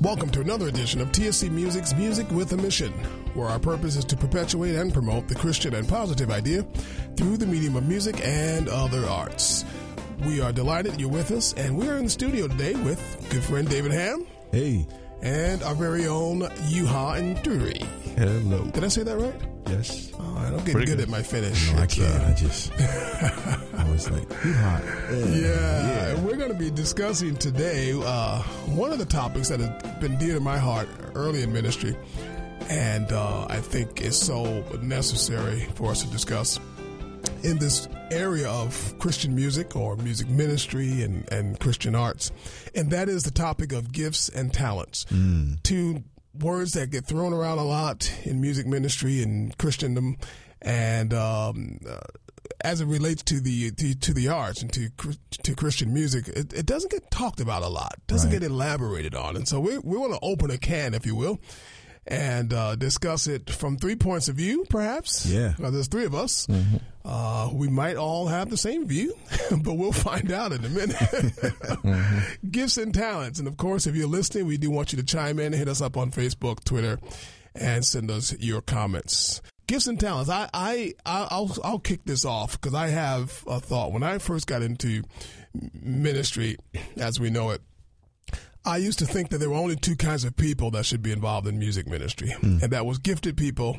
Welcome to another edition of TSC Music's Music with a Mission, where our purpose is to perpetuate and promote the Christian and positive idea through the medium of music and other arts. We are delighted you're with us, and we are in the studio today with good friend David Ham. Hey. And our very own Yuha and Duri. Hello. Did I say that right? Yes. Oh, I don't get good, good. at my finish. No, I can't. uh, I just. I was like, you hot. Yeah, and we're going to be discussing today uh, one of the topics that has been dear to my heart early in ministry, and uh, I think is so necessary for us to discuss in this area of Christian music or music ministry and, and Christian arts, and that is the topic of gifts and talents. Two words that get thrown around a lot in music ministry and Christendom, and um, uh, as it relates to the to, to the arts and to to Christian music, it, it doesn't get talked about a lot. Doesn't Right. get elaborated on, and so we we want to open a can, if you will. And uh, discuss it from three points of view, perhaps. Yeah. Now, there's three of us. Uh, we might all have the same view, but we'll find out in a minute. Gifts and talents. And of course, if you're listening, we do want you to chime in, hit us up on Facebook, Twitter, and send us your comments. Gifts and talents. I, I, I'll, I'll kick this off because I have a thought. When I first got into ministry, as we know it, I used to think that there were only two kinds of people that should be involved in music ministry, and that was gifted people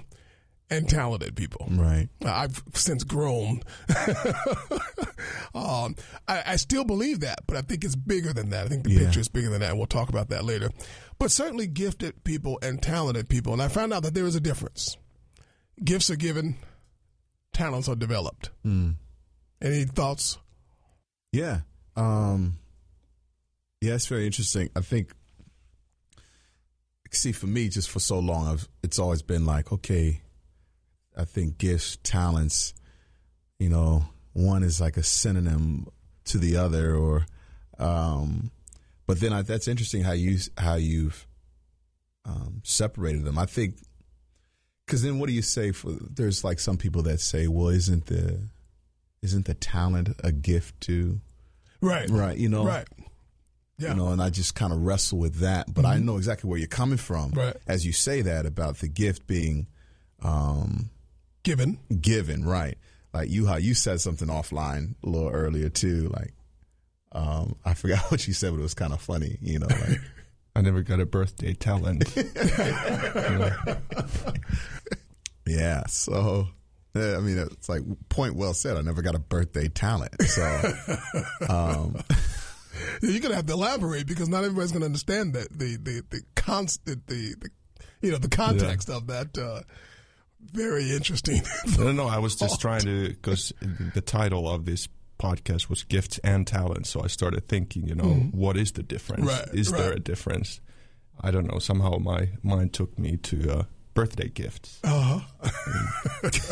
and talented people. Right. I've since grown. um, I, I still believe that, but I think it's bigger than that. I think the Yeah. picture is bigger than that, and we'll talk about that later. But certainly gifted people and talented people. And I found out that there is a difference. Gifts are given, talents are developed. Any thoughts? Yeah. Um, yeah, it's very interesting. I think, see, for me, just for so long, I've, it's always been like, okay, I think gifts, talents, you know, one is like a synonym to the other, or, um, but then I, that's interesting how you how you've um, separated them. I think because then what do you say for? There's like some people that say, well, isn't the isn't the talent a gift too? Right. Right. You know. Right. Yeah. You know, and I just kind of wrestle with that, but I know exactly where you're coming from Right. as you say that about the gift being um, Given. given, right? Like you, how you said something offline a little earlier too. Like, um, I forgot what you said, but it was kind of funny. You know, like I never got a birthday talent. yeah. So, I mean, it's like point well said. I never got a birthday talent. So, um, You're gonna have to elaborate because not everybody's gonna understand that the the the constant the, the you know the context of that. Uh, very interesting. no, no, I was just trying to because the title of this podcast was gifts and talents. So I started thinking, you know, what is the difference? Right, is there a difference? I don't know. Somehow my mind took me to uh, birthday gifts. Uh-huh.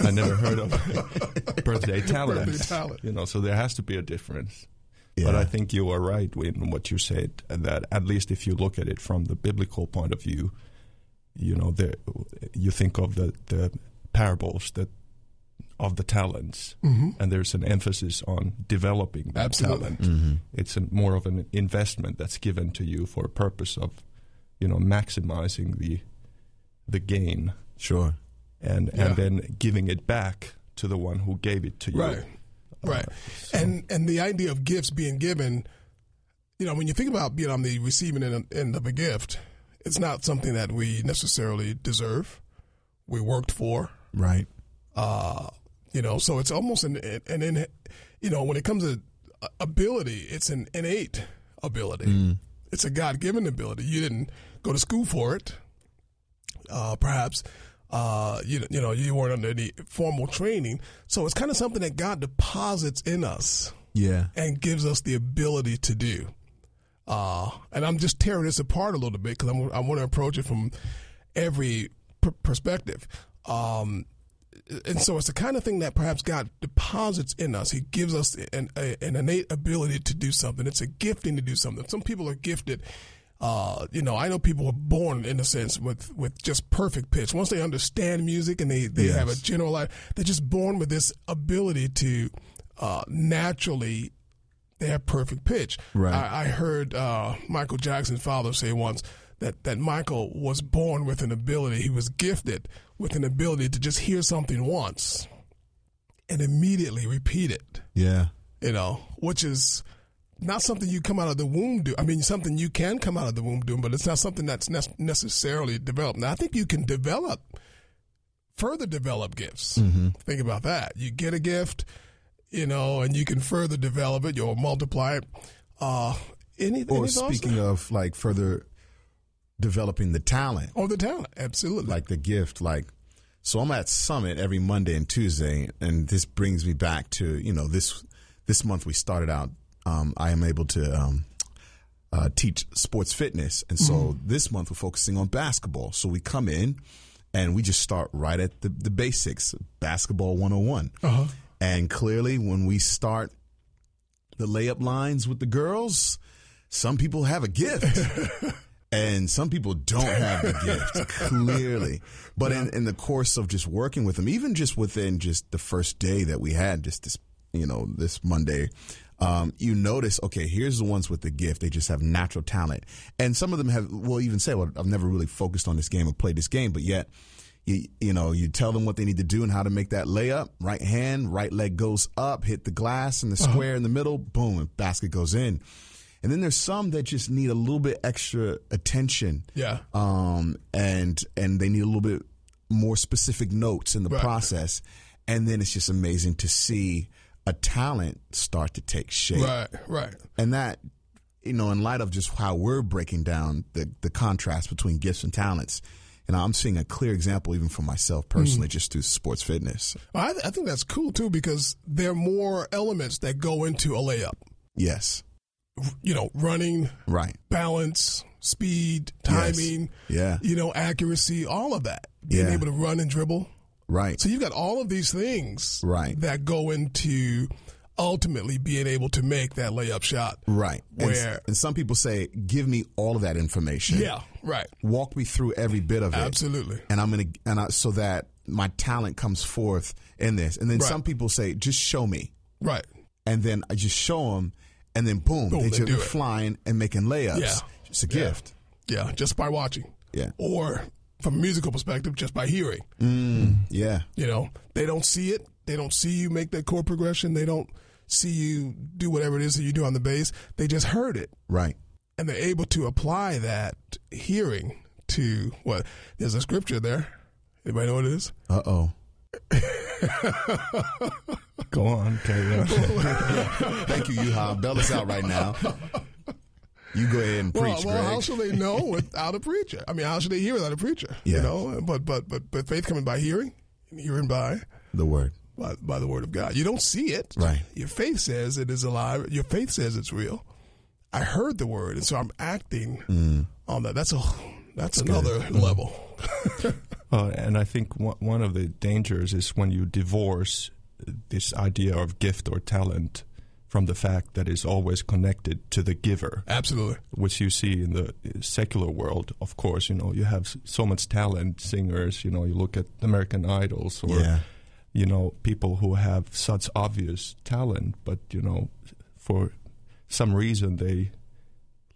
I never heard of birthday talents. Birthday talent. You know, so there has to be a difference. But I think you are right in what you said that at least if you look at it from the biblical point of view, you know, there, you think of the, the parables that of the talents, mm-hmm. and there's an emphasis on developing that Absolutely. talent. Mm-hmm. It's a, more of an investment that's given to you for a purpose of, you know, maximizing the the gain sure. and Yeah. and then giving it back to the one who gave it to you. Right. Uh, right. And and the idea of gifts being given, you know, when you think about being on the receiving end, end of a gift, it's not something that we necessarily deserve. We worked for, Right. uh, you know, so it's almost an an, an you know, when it comes to ability, it's an innate ability. It's a God given ability. You didn't go to school for it. Uh, perhaps uh, you you know you weren't under any formal training, so it's kind of something that God deposits in us Yeah. and gives us the ability to do. Uh, and I'm just tearing this apart a little bit because I'm, want to approach it from every per- perspective. Um, and so it's the kind of thing that perhaps God deposits in us. He gives us an, a, an innate ability to do something. It's a gifting to do something. Some people are gifted. Uh, you know, I know people are born in a sense with, with just perfect pitch. Once they understand music and they, they Yes. have a general, life, they're just born with this ability to uh, naturally they have perfect pitch. Right. I, I heard uh, Michael Jackson's father say once that that Michael was born with an ability. He was gifted with an ability to just hear something once and immediately repeat it. Yeah. You know, which is not something you come out of the womb do. I mean, something you can come out of the womb doing, but it's not something that's ne- necessarily developed. Now, I think you can develop further develop gifts. Mm-hmm. Think about that. You get a gift, you know, and you can further develop it. You'll multiply it. Uh, any, Or any speaking of like further developing the talent, Oh, the talent, absolutely. like the gift, like so I'm at Summit every Monday and Tuesday, and this brings me back to you know this this month we started out. Um, I am able to um, uh, teach sports fitness, and so this month we're focusing on basketball. So we come in and we just start right at the, the basics, basketball 101. Uh-huh. And clearly, when we start the layup lines with the girls, some people have a gift. and some people don't have the gift, clearly. But in, in the course of just working with them, even just within just the first day that we had, just this, you know, this Monday, um, you notice, okay, here's the ones with the gift. They just have natural talent. And some of them have, will even say, well, I've never really focused on this game or played this game, but yet, you, you know, you tell them what they need to do and how to make that layup. Right hand, right leg goes up, hit the glass and the square in the middle, boom, and basket goes in. And then there's some that just need a little bit extra attention. Yeah. Um, and and they need a little bit more specific notes in the Right. process. And then it's just amazing to see a talent start to take shape. right, right. And that, you know, in light of just how we're breaking down the, the contrast between gifts and talents, and I'm seeing a clear example even for myself personally, hmm. just through sports fitness. I, I think that's cool too because there are more elements that go into a layup. Yes. You know, running, Right. balance, speed, Yes. timing, Yeah. you know, accuracy, all of that. Being Yeah. able to run and dribble. Right. So you've got all of these things Right. that go into ultimately being able to make that layup shot. Right. And, Where- and some people say, give me all of that information. Yeah, right. Walk me through every bit of it. Absolutely. And I'm going to, and I, so that my talent comes forth in this. And then Right. some people say, just show me. Right. And then I just show them. And then boom, Boom, they they just be it. flying and making layups. Yeah. It's a Yeah. gift. Yeah, just by watching. Yeah. Or from a musical perspective, just by hearing. Mm, yeah. You know, they don't see it. They don't see you make that chord progression. They don't see you do whatever it is that you do on the bass. They just heard it. Right. And they're able to apply that hearing to what? There's a scripture there. Anybody know what it is? Uh oh. Go on, carry on. Thank you, Yuha. Bell us out right now. You go ahead and Well, preach, well, Greg. how should they know without a preacher? I mean, how should they hear without a preacher? Yeah. You know, but but but but faith coming by hearing, and hearing by the word. By, by the word of God. You don't see it. Right. Your faith says it is alive. Your faith says it's real. I heard the word, and so I'm acting Mm. on that. That's a that's another level. Uh, and I think one one of the dangers is when you divorce this idea of gift or talent from the fact that it's always connected to the giver, Absolutely. which you see in the secular world. Of course, you know you have so much talent, singers. You know, you look at American Idols or Yeah. You know people who have such obvious talent, but you know for some reason they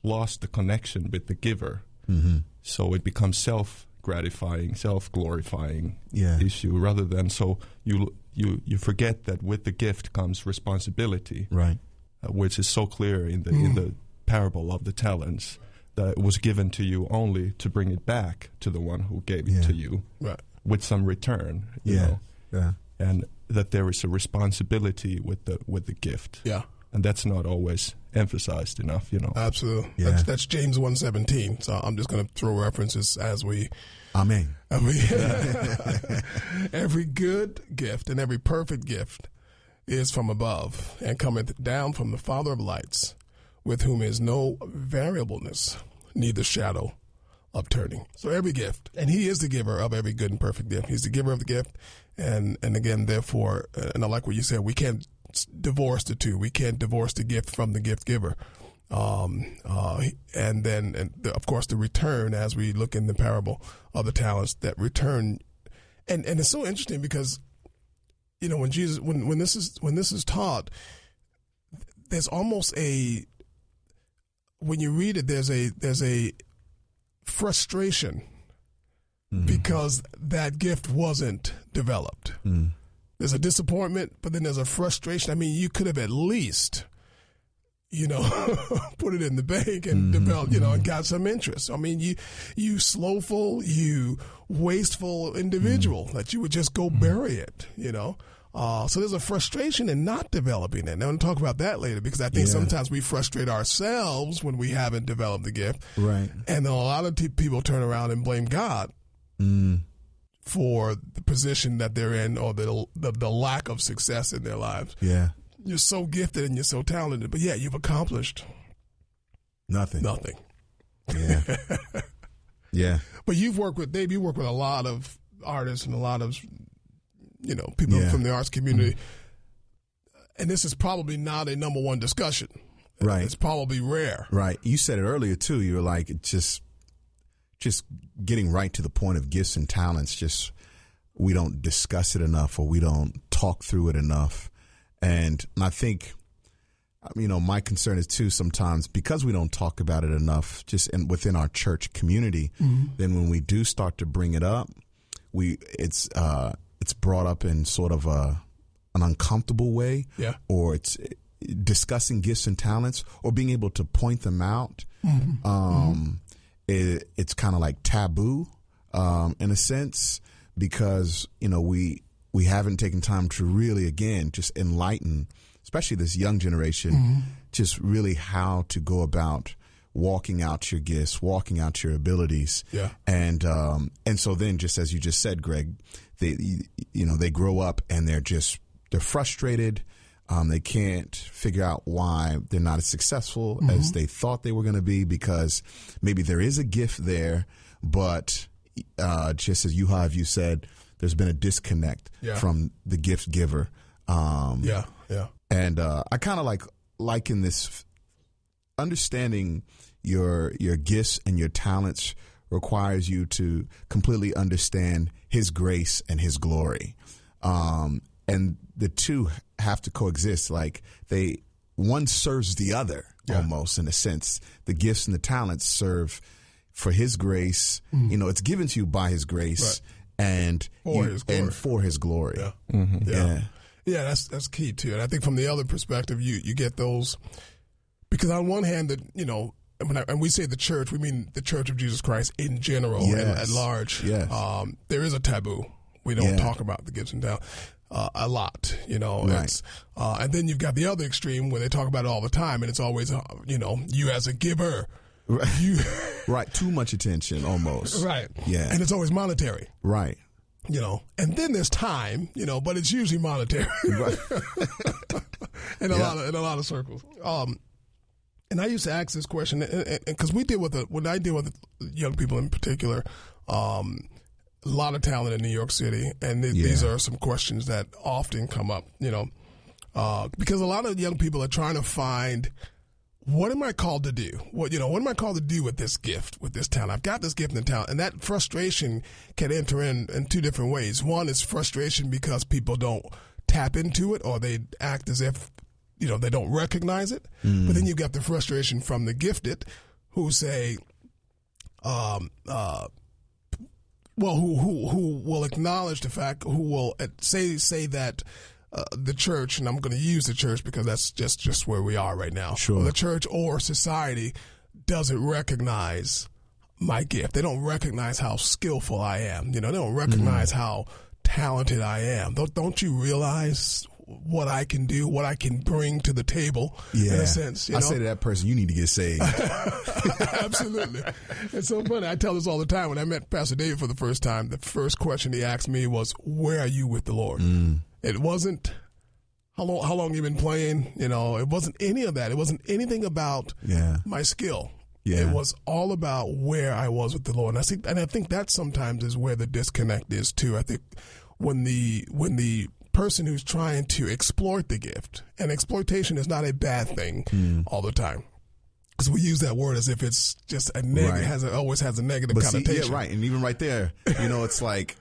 lost the connection with the giver. Mm-hmm. So it becomes self gratifying, self glorifying Yeah. issue rather than so you you you forget that with the gift comes responsibility, Right. uh, which is so clear in the in the parable of the talents that it was given to you only to bring it back to the one who gave it to you Right. with some return, you Yeah. know, Yeah. And that there is a responsibility with the with the gift, Yeah. and that's not always emphasized enough, you know. Absolutely. Yeah. That's, that's James one seventeen. So I'm just going to throw references as we Amen. I mean, every good gift and every perfect gift is from above and cometh down from the Father of lights, with whom is no variableness, neither shadow of turning. So every gift, and He is the giver of every good and perfect gift. He's the giver of the gift, and and again, therefore, uh, and I like what you said. We can't divorce the two. We can't divorce the gift from the gift giver. Um, uh, and then, and the, of course, the return as we look in the parable of the talents that return, and and it's so interesting because, you know, when Jesus, when when this is when this is taught, there's almost a when you read it, there's a there's a frustration because that gift wasn't developed. Hmm. There's a disappointment, but then there's a frustration. I mean, you could have at least, you know, put it in the bank and mm-hmm. developed, you know, and mm-hmm. got some interest. I mean, you, you slowful, you wasteful individual mm. that you would just go mm-hmm. bury it, you know. Uh, so there's a frustration in not developing it. Now, we'll talk about that later because I think Yeah. sometimes we frustrate ourselves when we haven't developed the gift. Right. And a lot of t- people turn around and blame God mm. For the position that they're in or the, the the lack of success in their lives. Yeah. You're so gifted and you're so talented, but yeah, you've accomplished Nothing. nothing. Yeah. yeah. But you've worked with Dave. You work with a lot of artists and a lot of you know people Yeah. from the arts community. Mm-hmm. And this is probably not a number one discussion. Right. It's probably rare. Right. You said it earlier too. You were like, it's just, just getting right to the point of gifts and talents. Just we don't discuss it enough, or we don't talk through it enough. And I think, you know, my concern is too sometimes because we don't talk about it enough, just in, within our church community. Then when we do start to bring it up, we it's uh, it's brought up in sort of a an uncomfortable way Yeah. or it's discussing gifts and talents or being able to point them out um It, it's kind of like taboo um in a sense because you know we we haven't taken time to really again just enlighten especially this young generation just really how to go about walking out your gifts walking out your abilities Yeah. and um and so then just as you just said Greg they you know they grow up and they're just they're frustrated um, they can't figure out why they're not as successful as they thought they were going to be because maybe there is a gift there, but uh, just as you have you said, there's been a disconnect Yeah. from the gift giver. Um, Yeah, yeah. and uh, I kind of like liken this understanding your your gifts and your talents requires you to completely understand His grace and His glory, um, and the two have to coexist. Like they, one serves the other almost in a sense. The gifts and the talents serve for His grace. You know, it's given to you by His grace. And For you- His glory. and for his glory. Yeah. Yeah. Yeah. Yeah, that's that's key too. And I think from the other perspective, you you get those because on one hand, that you know, and when, I, and we say the church, we mean the Church of Jesus Christ in general and at large. Yes. Um, there is a taboo. We don't Yeah. talk about the gifts and talent uh, a lot. You know, Right. It's, uh, and then you've got the other extreme where they talk about it all the time, and it's always uh, you know you as a giver. You Right. Too much attention almost. right, Yeah. and it's always monetary, Right. you know, and then there's time, you know, but it's usually monetary. Right. in a Yeah. lot of in a lot of circles. Um, and I used to ask this question because we deal with the, when I deal with young people in particular, um, a lot of talent in New York City, and th- Yeah. these are some questions that often come up. You know, uh, because a lot of young people are trying to find. What am I called to do? What you know? What am I called to do with this gift, with this talent? I've got this gift and talent, and that frustration can enter in in two different ways. One is frustration because people don't tap into it, or they act as if you know they don't recognize it. But then you've got the frustration from the gifted, who say, um, uh, well, who who who will acknowledge the fact, who will uh, say say that uh, the church, and I'm going to use the church because that's just just where we are right now. Sure. the church or society doesn't recognize my gift. They don't recognize how skillful I am. You know, they don't recognize how talented I am. Don't don't you realize what I can do, what I can bring to the table? Yeah. in a sense. You I know? say to that person, you need to get saved. Absolutely. It's so funny. I tell this all the time. When I met Pastor David for the first time, the first question he asked me was, "Where are you with the Lord?" Mm. It wasn't how long how long you been playing. You know, it wasn't any of that. It wasn't anything about yeah. my skill. Yeah. It was all about where I was with the Lord. And I think and I think that sometimes is where the disconnect is too. I think when the when the person who's trying to exploit the gift, and exploitation is not a bad thing Hmm. all the time. Because we use that word as if it's just a negative, Right. has a, always has a negative But see, connotation. yeah, right. And even right there, you know, it's like,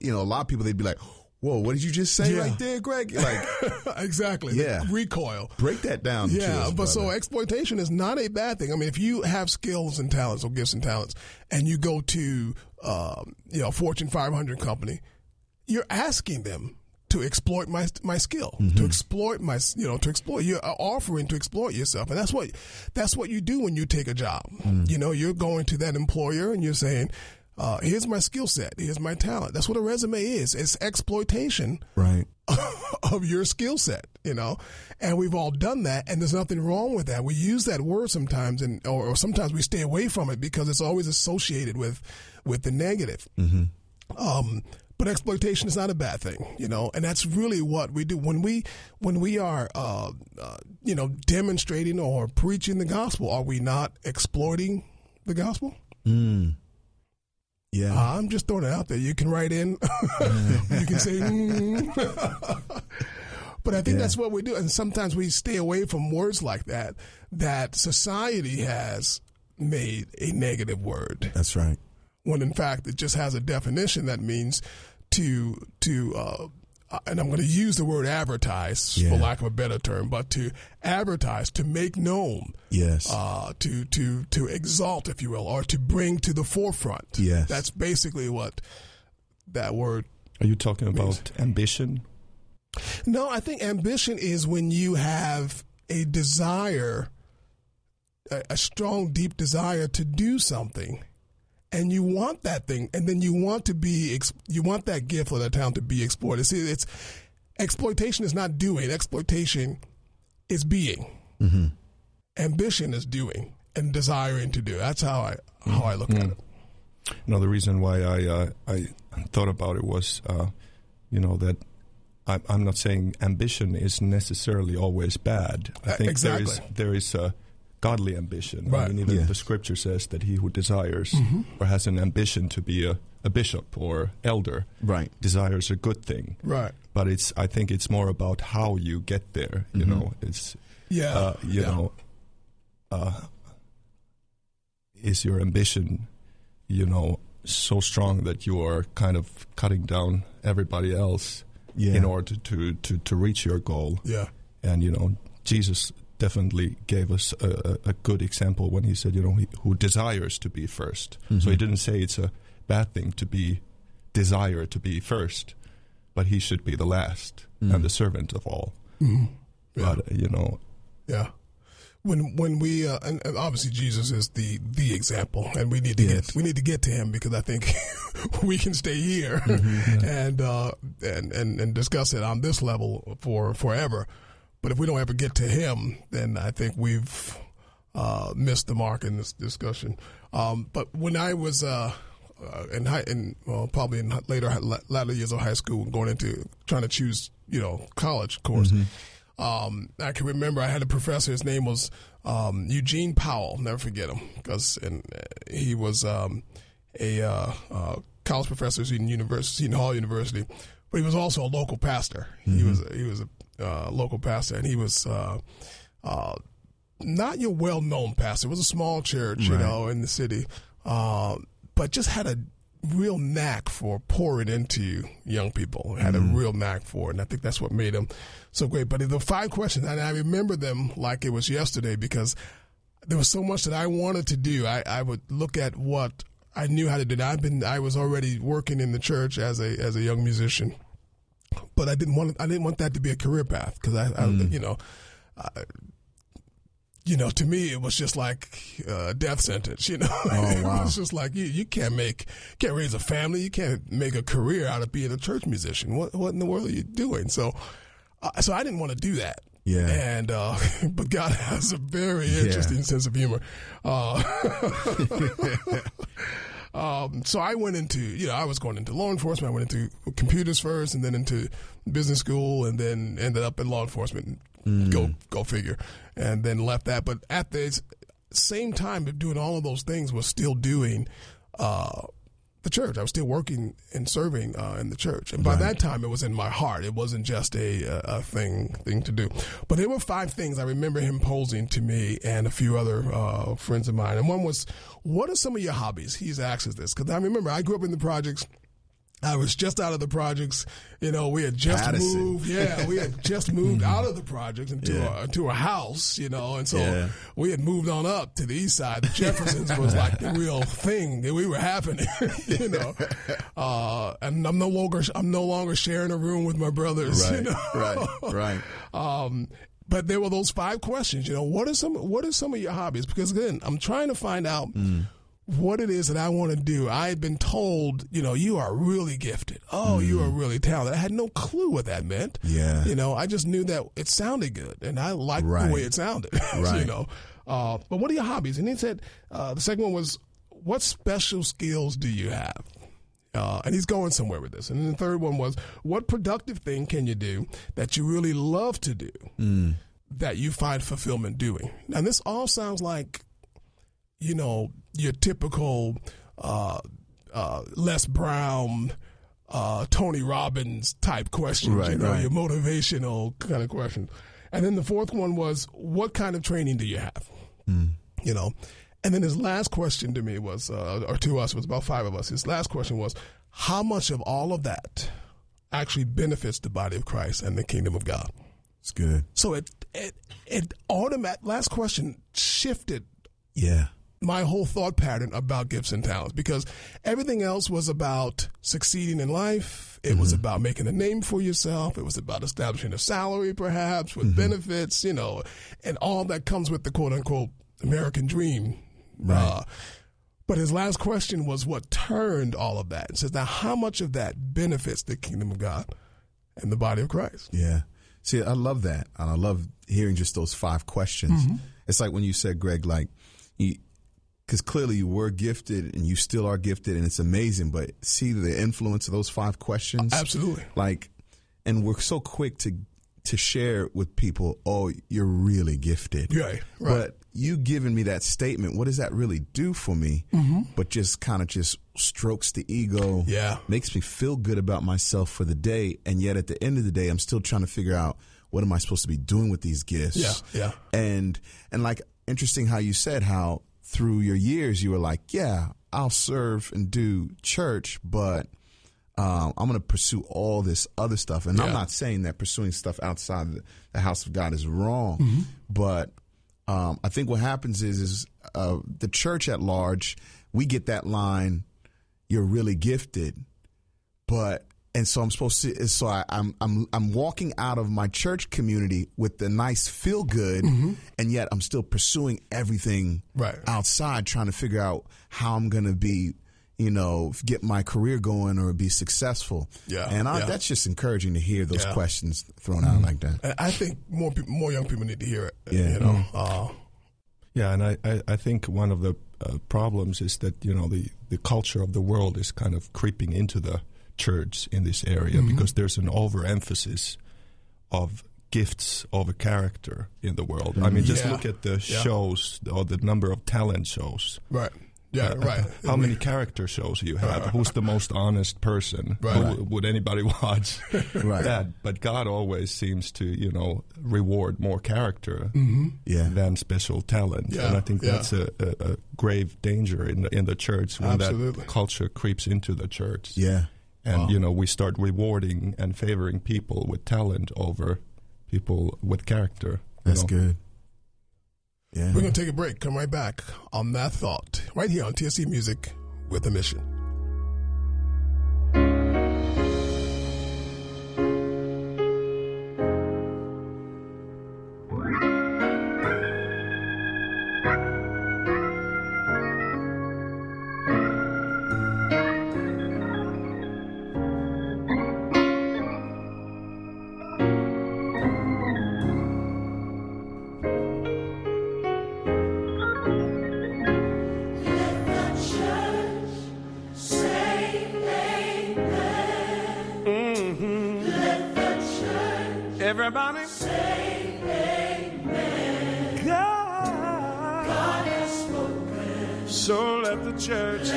you know, a lot of people, they'd be like, Whoa, what did you just say Yeah. right there, Greg? Like, exactly. Yeah. Recoil. break that down. to Yeah, us, but so exploitation is not a bad thing. I mean, if you have skills and talents or gifts and talents, and you go to um, you know Fortune 500 company, you're asking them to exploit my my skill, to exploit my you know to exploit. You're offering to exploit yourself, and that's what that's what you do when you take a job. You know, you're going to that employer and you're saying. Uh, here's my skill set. Here's my talent. That's what a resume is. It's exploitation right. of your skill set, you know, and we've all done that, and there's nothing wrong with that. We use that word sometimes, and or, or sometimes we stay away from it because it's always associated with with the negative. Um, but exploitation is not a bad thing, you know, and that's really what we do when we when we are, uh, uh, you know, demonstrating or preaching the gospel. Are we not exploiting the gospel? Mm. Yeah. I'm just throwing it out there. You can write in. you can say, mm. but I think Yeah. that's what we do. And sometimes we stay away from words like that, that society has made a negative word, That's right. when in fact it just has a definition that means to, to, uh, and I'm going to use the word advertise Yeah. for lack of a better term, but to advertise, to make known, Yes. uh, to to to exalt, if you will, or to bring to the forefront. Yes. that's basically what that word. Are you talking about ambition? No, I think ambition is when you have a desire, a, a strong, deep desire to do something, and you want that thing, and then you want to be you want that gift or that talent to be exploited. See, it's exploitation is not doing. Exploitation is being. Ambition is doing and desiring to do. That's how I how I look at it. No, the reason why I uh, I thought about it was, uh, you know, that I, I'm not saying ambition is necessarily always bad. I think exactly. there is there is a godly ambition. Right. I mean, even Yeah. the scripture says that he who desires Mm-hmm. or has an ambition to be a, a bishop or elder right. desires a good thing. Right. But it's I think it's more about how you get there. You know, it's Yeah. uh, you yeah. know, uh, is your ambition, you know, so strong that you are kind of cutting down everybody else Yeah. in order to, to, to reach your goal? Yeah. And, you know, Jesus definitely gave us a, a, a good example when he said, you know, he, who desires to be 1st So he didn't say it's a bad thing to be desire to be first, but he should be the last and the servant of all. Yeah. But, uh, you know, Yeah. When when we uh, and, and obviously Jesus is the the example, and we need to Yes. get we need to get to him because I think we can stay here and uh, and and and discuss it on this level for forever. But if we don't ever get to him, then I think we've uh, missed the mark in this discussion. Um, but when I was uh, uh, in high, in well, probably in later latter years of high school, going into trying to choose, you know, college course. Um, I can remember I had a professor. His name was um, Eugene Powell. Never forget him because and uh, he was um, a uh, uh, college professor at Seton University, Seton Hall University, but he was also a local pastor. He was he was a uh, local pastor, and he was. Uh, uh, not your well-known pastor. It was a small church, you know, in the city, uh, but just had a real knack for pouring into young people. Had a real knack for it, and I think that's what made him so great. But the five questions, and I remember them like it was yesterday because there was so much that I wanted to do. I, I would look at what I knew how to do. I've been, I was already working in the church as a as a young musician, but I didn't want I didn't want that to be a career path because I, I you know you know, to me, it was just like a death sentence. You know, Oh, wow. it was just like you, you can't make, can't raise a family, you can't make a career out of being a church musician. What, what in the world are you doing? So, uh, so I didn't want to do that. Yeah. And uh, but God has a very interesting sense of humor. Uh, um, so I went into, you know, I was going into law enforcement. I went into computers first, and then into business school, and then ended up in law enforcement. Go go figure, and then left that. But at the same time of doing all of those things, was still doing. Uh, the church. I was still working and serving uh, in the church, and by that time, it was in my heart. It wasn't just a, a a thing thing to do. But there were five things I remember him posing to me and a few other uh, friends of mine. And one was, "What are some of your hobbies?" He's asked us this because I remember I grew up in the projects. I was just out of the projects. You know, we had just moved. Yeah, we had just moved out of the projects into Yeah. a to a house. You know, and so Yeah. we had moved on up to the east side. The Jeffersons was like the real thing that we were happening. you know, uh, and I'm no longer I'm no longer sharing a room with my brothers. Right, you know? right, right. Um, but there were those five questions. You know, what are some what are some of your hobbies? Because again, I'm trying to find out what it is that I want to do. I had been told, you know, you are really gifted. Oh, you are really talented. I had no clue what that meant. Yeah. You know, I just knew that it sounded good, and I liked Right. the way it sounded. Right. you know. Uh, but what are your hobbies? And he said uh, the second one was, what special skills do you have? Uh, and he's going somewhere with this. And then the third one was, what productive thing can you do that you really love to do that you find fulfillment doing? And this all sounds like, you know, your typical uh, uh, Les Brown, uh, Tony Robbins type questions, Right, you know, right. your motivational kind of questions. And then the fourth one was, what kind of training do you have? You know, and then his last question to me was, uh, or to us, was about five of us. His last question was, how much of all of that actually benefits the body of Christ and the kingdom of God? It's good. So it it it automatic. Last question shifted Yeah. My whole thought pattern about gifts and talents because everything else was about succeeding in life. It was mm-hmm. about making a name for yourself. It was about establishing a salary, perhaps with mm-hmm. benefits, you know, and all that comes with the quote unquote American dream. Uh, but his last question was what turned all of that and says, now how much of that benefits the kingdom of God and the body of Christ? Yeah. See, I love that. And I love hearing just those five questions. Mm-hmm. It's like when you said, Greg, like, because clearly you were gifted and you still are gifted and it's amazing, but see the influence of those five questions? Absolutely. Like, and we're so quick to, to share with people, oh, you're really gifted. Yeah, right. But you giving me that statement, what does that really do for me? Mm-hmm. But just kind of just strokes the ego. Yeah. Makes me feel good about myself for the day. And yet at the end of the day, I'm still trying to figure out what am I supposed to be doing with these gifts? Yeah, yeah. And, and like, interesting how you said how through your years, you were like, yeah, I'll serve and do church, but um, I'm going to pursue all this other stuff. And I'm not saying that pursuing stuff outside the, the house of God is wrong, but um, I think what happens is is uh, the church at large, we get that line, "You're really gifted," but and so I'm supposed to. So I, I'm I'm I'm walking out of my church community with the nice feel good, and yet I'm still pursuing everything Right. outside, trying to figure out how I'm going to be. You know, get my career going or be successful. Yeah, and I, yeah. that's just encouraging to hear those Yeah. questions thrown out like that. And I think more people, more young people need to hear it. Yeah. You know, uh, Yeah, and I, I, I think one of the uh, problems is that you know the, the culture of the world is kind of creeping into the church in this area mm-hmm. because there's an overemphasis of gifts of a character in the world. I mean, mm-hmm. just Yeah. look at the Yeah. shows or the number of talent shows. right. Yeah, Uh, right. How many character shows you have? Who's the most honest person? Right. Who, would anybody watch Right. that? But God always seems to, you know, reward more character mm-hmm. Yeah. than special talent. Yeah, and I think yeah. that's a, a, a grave danger in the, in the church when Absolutely. that culture creeps into the church. Yeah. And Wow. you know, we start rewarding and favoring people with talent over people with character. That's know. good. Yeah. We're going to take a break. Come right back on that thought right here on TSC Music with a Mission. Everybody say amen. God, God has spoken. So let the church,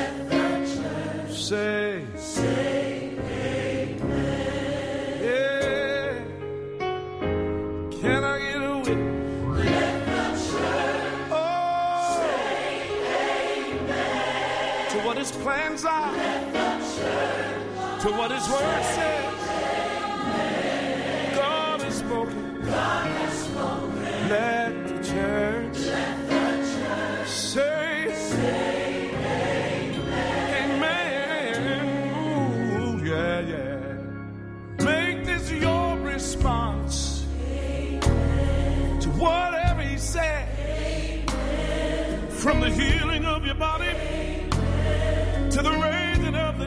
say, say amen. Yeah. Can I get a witness? Let the church oh, say amen. To what his plans are. Let the church to what His Word says.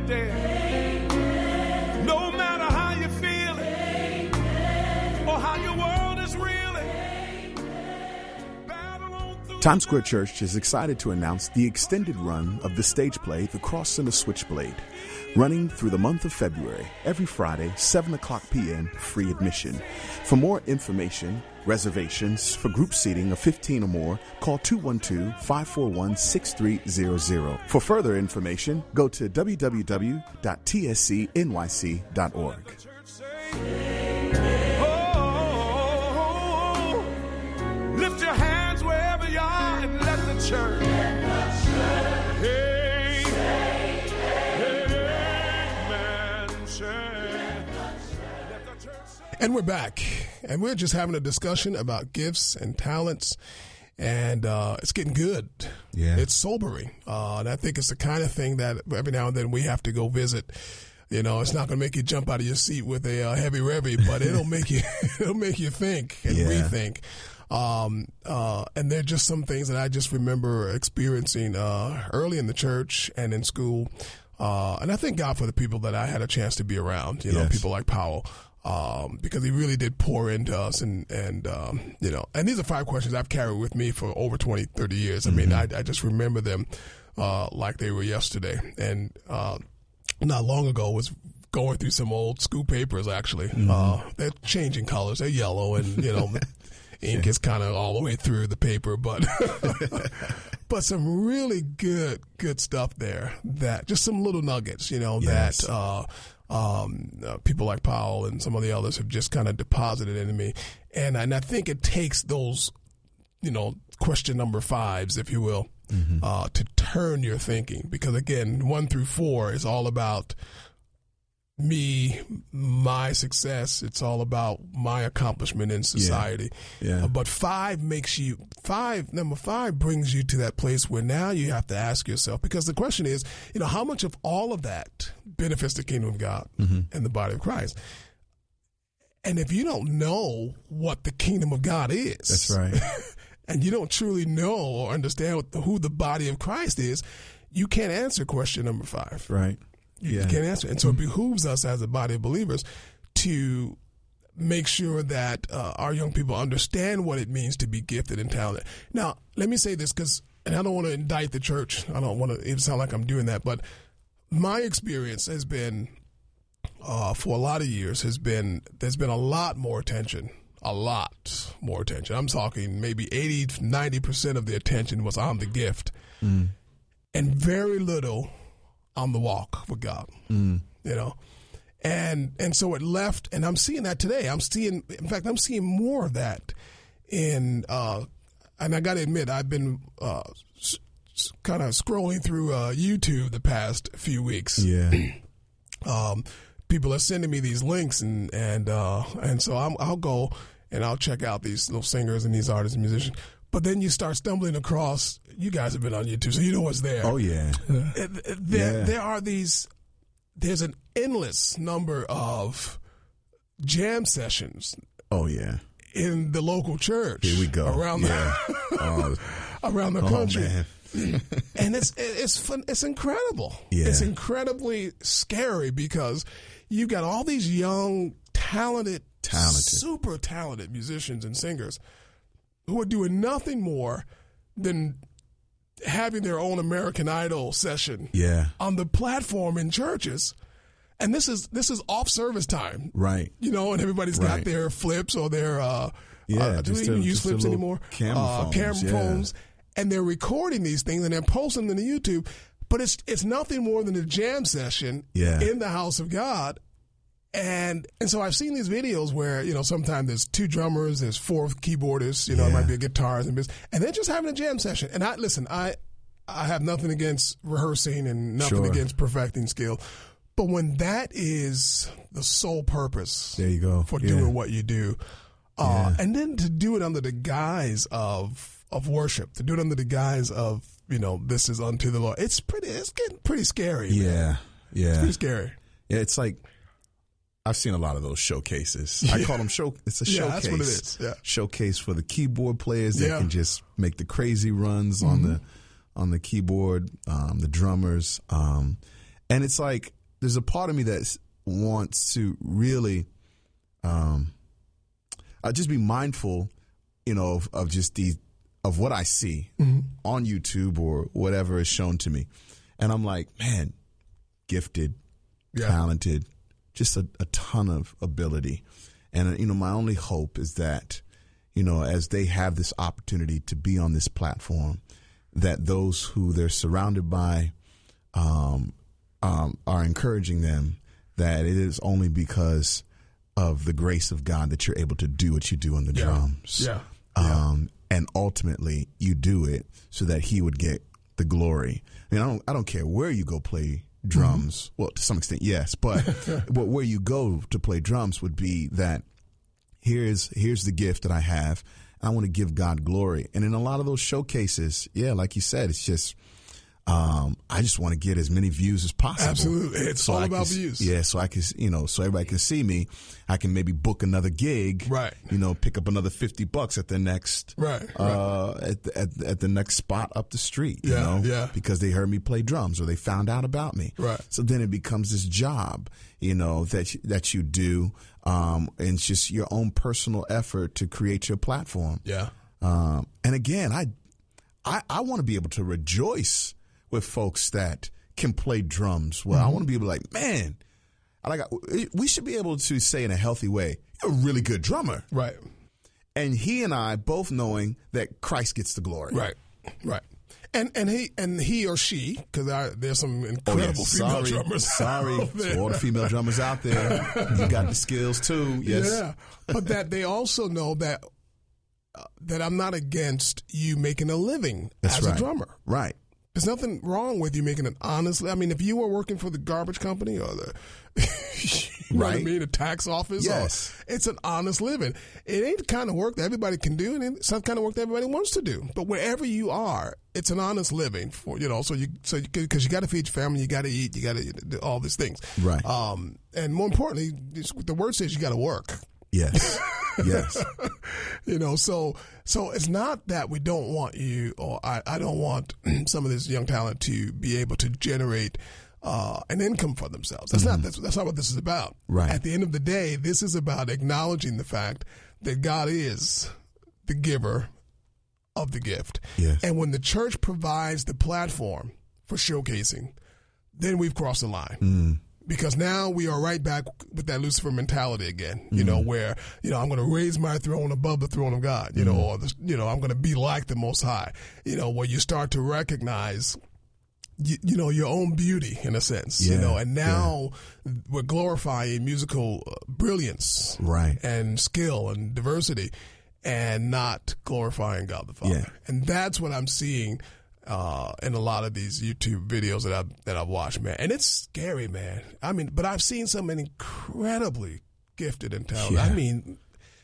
Dead. No matter how you feel or how your world is Times Square Church is excited to announce the extended run of the stage play The Cross and the Switchblade, running through the month of February, every Friday, 7 o'clock p.m., free admission. For more information, reservations for group seating of 15 or more, call 212 541 6300. For further information, go to www.tscnyc.org. lift your hands wherever you are and let the church. And we're back, and we're just having a discussion about gifts and talents, and uh, it's getting good. Yeah. it's sobering, uh, and I think it's the kind of thing that every now and then we have to go visit. You know, it's not going to make you jump out of your seat with a uh, heavy revy, but it'll make you it'll make you think and Yeah. rethink. Um, uh, and there are just some things that I just remember experiencing uh, early in the church and in school. Uh, and I thank God for the people that I had a chance to be around. You know, Yes. people like Powell, um, because he really did pour into us. And, and um, you know, and these are five questions I've carried with me for over 20, 30 years. I mean, I, I just remember them uh, like they were yesterday. And uh, not long ago was going through some old school papers, actually. Uh, they're changing colors. They're yellow, and, you know, ink is kind of all the way through the paper, but but some really good good stuff there. That just some little nuggets, you know, Yes. that uh, um, uh, people like Powell and some of the others have just kind of deposited into me, and and I think it takes those, you know, question number fives, if you will, uh, to turn your thinking. Because again, one through four is all about me, my success. It's all about my accomplishment in society. Yeah. Uh, but five makes you five. Number five brings you to that place where now you have to ask yourself because the question is, you know, how much of all of that benefits the kingdom of God and the body of Christ. And if you don't know what the kingdom of God is, That's right. and you don't truly know or understand what the, who the body of Christ is, you can't answer question number five. Right. You, Yeah. can't answer. it. And so it behooves us as a body of believers to make sure that uh, our young people understand what it means to be gifted and talented. Now, let me say this because, and I don't want to indict the church. I don't want to even sound like I'm doing that, but my experience has been, uh, for a lot of years, has been there's been a lot more attention. A lot more attention. I'm talking maybe 80, 90% of the attention was on the gift and very little on the walk with God. You know, and and so it left, and I'm seeing that today. I'm seeing, in fact, I'm seeing more of that in. Uh, and I got to admit, I've been uh, s- s- kind of scrolling through uh, YouTube the past few weeks Yeah. um, people are sending me these links and and uh, and so I'm, I'll go and I'll check out these little singers and these artists and musicians. But then you start stumbling across. You guys have been on YouTube, so you know what's there. Oh yeah. Uh, There, Yeah. there are these. There's an endless number of jam sessions Oh yeah. in the local church. Here we go. around yeah. oh, the around the oh country man. and it's it's fun. It's incredible. Yeah. It's incredibly scary because you've got all these young, talented, Talented. super talented musicians and singers who are doing nothing more than having their own American Idol session Yeah. on the platform in churches. And this is this is off service time, Right. you know, and everybody's got their flips or their uh, Yeah, uh, do they even use flips anymore? camera uh, phones, camera yeah. phones, and they're recording these things and they're posting them to YouTube. But it's it's nothing more than a jam session Yeah. in the house of God. And and so I've seen these videos where you know sometimes there's two drummers, there's four keyboardists, you know, it might be a guitarist and this, and they're just having a jam session. And I listen, I I have nothing against rehearsing and nothing Sure. against perfecting skill, But when that is the sole purpose There you go. for Yeah. doing what you do, uh, Yeah. and then to do it under the guise of of worship, to do it under the guise of you know this is unto the Lord, it's pretty. It's getting pretty scary. man. Yeah, yeah, pretty scary. yeah. It's like I've seen a lot of those showcases. I call them show. It's a Yeah, showcase. that's what it is. Yeah. Showcase for the keyboard players that Yeah. Mm-hmm. can just make the crazy runs on the on the keyboard, um, the drummers, um, and it's like there's a part of me that wants to really, um, uh, just be mindful, you know, of, of just the of what I see Mm-hmm. on YouTube or whatever is shown to me, and I'm like, man, gifted, Yeah. talented, just a, a ton of ability. And, uh, you know, my only hope is that, you know, as they have this opportunity to be on this platform, that those who they're surrounded by um, um, are encouraging them that it is only because of the grace of God that you're able to do what you do on the Yeah. drums. Yeah. Um, and ultimately you do it so that he would get the glory. I mean, I don't, I don't care where you go play Mm-hmm. drums. Well, to some extent, yes, but, but where you go to play drums would be that here's, here's the gift that I have. I want to give God glory. And in a lot of those showcases, yeah, like you said, it's just, um, I just want to get as many views as possible. Absolutely. It's all I about can- views. Yeah, so I can, you know, so everybody can see me. I can maybe book another gig. Right. You know, pick up another fifty bucks at the next. Right, Uh, at, the, at at the next spot up the street. You Yeah, know, yeah. because they heard me play drums or they found out about me. Right. So then it becomes this job, you know, that you, that you do, um, and it's just your own personal effort to create your platform. Yeah. Um, and again, I, I, I want to be able to rejoice with folks that can play drums well. I want to be able to like, man, I like, we should be able to say in a healthy way, you're a really good drummer. Right. And he and I both knowing that Christ gets the glory. Right. Right. And and he and he or she because there's some Oh, incredible female Sorry, drummers. sorry out there. to all the female drummers out there. You got the skills too. Yes. Yeah, but that they also know that uh, that I'm not against you making a living That's as right. a drummer. Right. There's nothing wrong with you making an honest. I mean, if you were working for the garbage company or the, you know what I mean, a tax office, or- Yes. it's an honest living. It ain't the kind of work that everybody can do, and it's not the kind of work that everybody wants to do. But wherever you are, it's an honest living for you know. So you so because you, got to feed your family, you got to eat, you got to do all these things, Right. Um, and more importantly, the word says you got to work. Yes. yes. you know so so it's not that we don't want you or i, I don't want some of this young talent to be able to generate uh, an income for themselves that's not that's, that's not what this is about Right. at the end of the day this is about acknowledging the fact that god is the giver of the gift Yes. and when the church provides the platform for showcasing then we've crossed the line because now we are right back with that Lucifer mentality again. You know, where you know I'm going to raise my throne above the throne of God. You know, or the, you know I'm going to be like the Most High. You know, where you start to recognize. You, you know your own beauty in a sense, you know, and now we're glorifying musical uh, brilliance, Right. and skill and diversity, and not glorifying God the Father. Yeah. And that's what I'm seeing uh, in a lot of these YouTube videos that I've that I've watched, man. And it's scary, man. I mean, but I've seen some incredibly gifted and talented. I mean,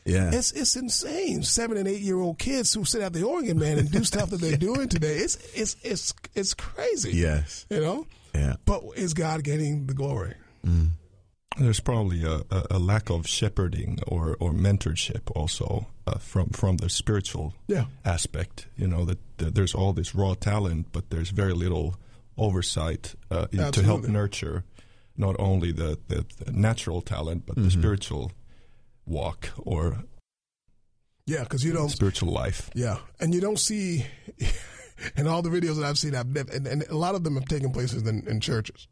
Yeah. it's it's insane. Seven and eight year old kids who sit at the organ, man, and do stuff that they're doing today. It's it's it's it's crazy. yes. You know. Yeah. But is God getting the glory? There's probably a, a, a lack of shepherding or, or mentorship also uh, from from the spiritual Yeah. aspect. You know that, that there's all this raw talent, but there's very little oversight uh, to help nurture not only the, the, the natural talent but the spiritual walk or Yeah, because you don't. spiritual life. Yeah, and you don't see in all the videos that I've seen, I've never, and, and a lot of them have taken places in, in churches.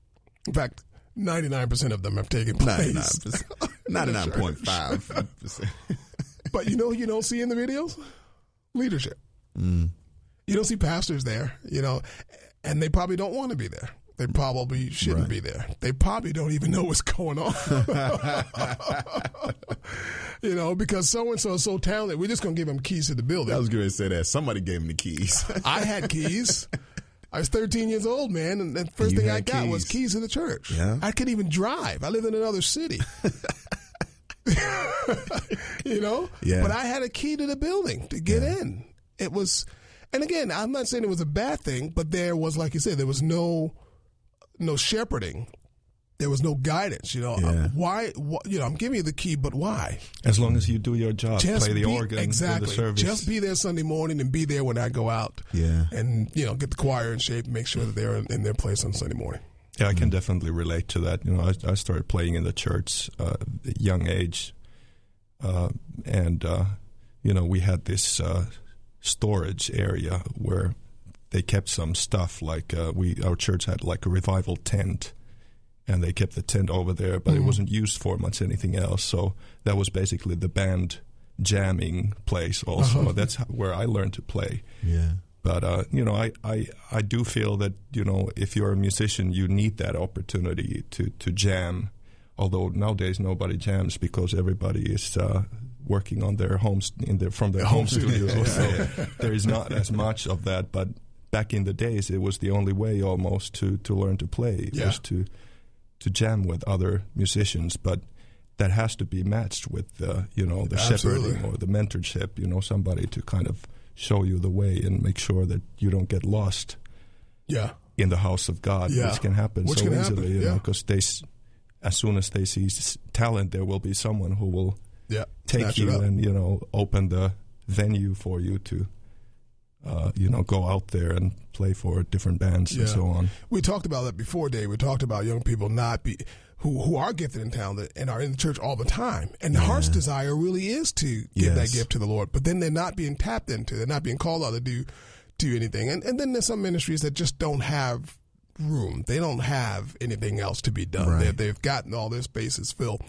In fact, ninety nine percent of them have taken place. 99.5. But you know, you don't see in the videos leadership. Mm. You don't see pastors there. You know, and they probably don't want to be there. They probably shouldn't Right. be there. They probably don't even know what's going on. you know, because so and so is so talented, we're just going to give them keys to the building. I was going to say that. Somebody gave him the keys. I had keys. I was 13 years old, man, and the first thing I got was keys. keys to the church. Yeah. I couldn't even drive. I lived in another city. you know? Yeah. But I had a key to the building to get Yeah. in. It was, and again, I'm not saying it was a bad thing, but there was, like you said, there was no, no shepherding. There was no guidance, you know. Yeah. Um, why, wh- you know, I'm giving you the key, but why? As long as you do your job, just play the be, organ, exactly. the service. Just be there Sunday morning and be there when I go out. Yeah. And you know, get the choir in shape, and make sure that they're in, in their place on Sunday morning. Yeah, I can definitely relate to that. You know, I, I started playing in the church uh, at a young age, uh, and uh, you know, we had this uh, storage area where they kept some stuff. Like uh, we, our church had like a revival tent, and they kept the tent over there, but it wasn't used for much anything else. So that was basically the band jamming place. Also, that's how, where I learned to play. Yeah. But uh, you know, I, I I do feel that you know if you're a musician, you need that opportunity to to jam. Although nowadays nobody jams because everybody is uh, working on their homes in their from their home studio. So there is not as much of that. But back in the days, it was the only way almost to to learn to play Yeah. was to to jam with other musicians. But that has to be matched with uh, you know the Absolutely. shepherding or the mentorship. You know, somebody to kind of show you the way and make sure that you don't get lost Yeah. in the house of God, Yeah. which can happen Which so can easily. happen, You know, yeah. because they, as soon as they see talent, there will be someone who will Yeah. take Snatch you and you know open the venue for you to. Uh, you know, go out there and play for different bands and so on. We talked about that before, Dave. We talked about young people not be who who are gifted and talented and are in the church all the time. And the heart's desire really is to give that gift to the Lord. But then they're not being tapped into. They're not being called out to do do anything. And and then there's some ministries that just don't have room. They don't have anything else to be done. Right. They, they've gotten all their spaces filled.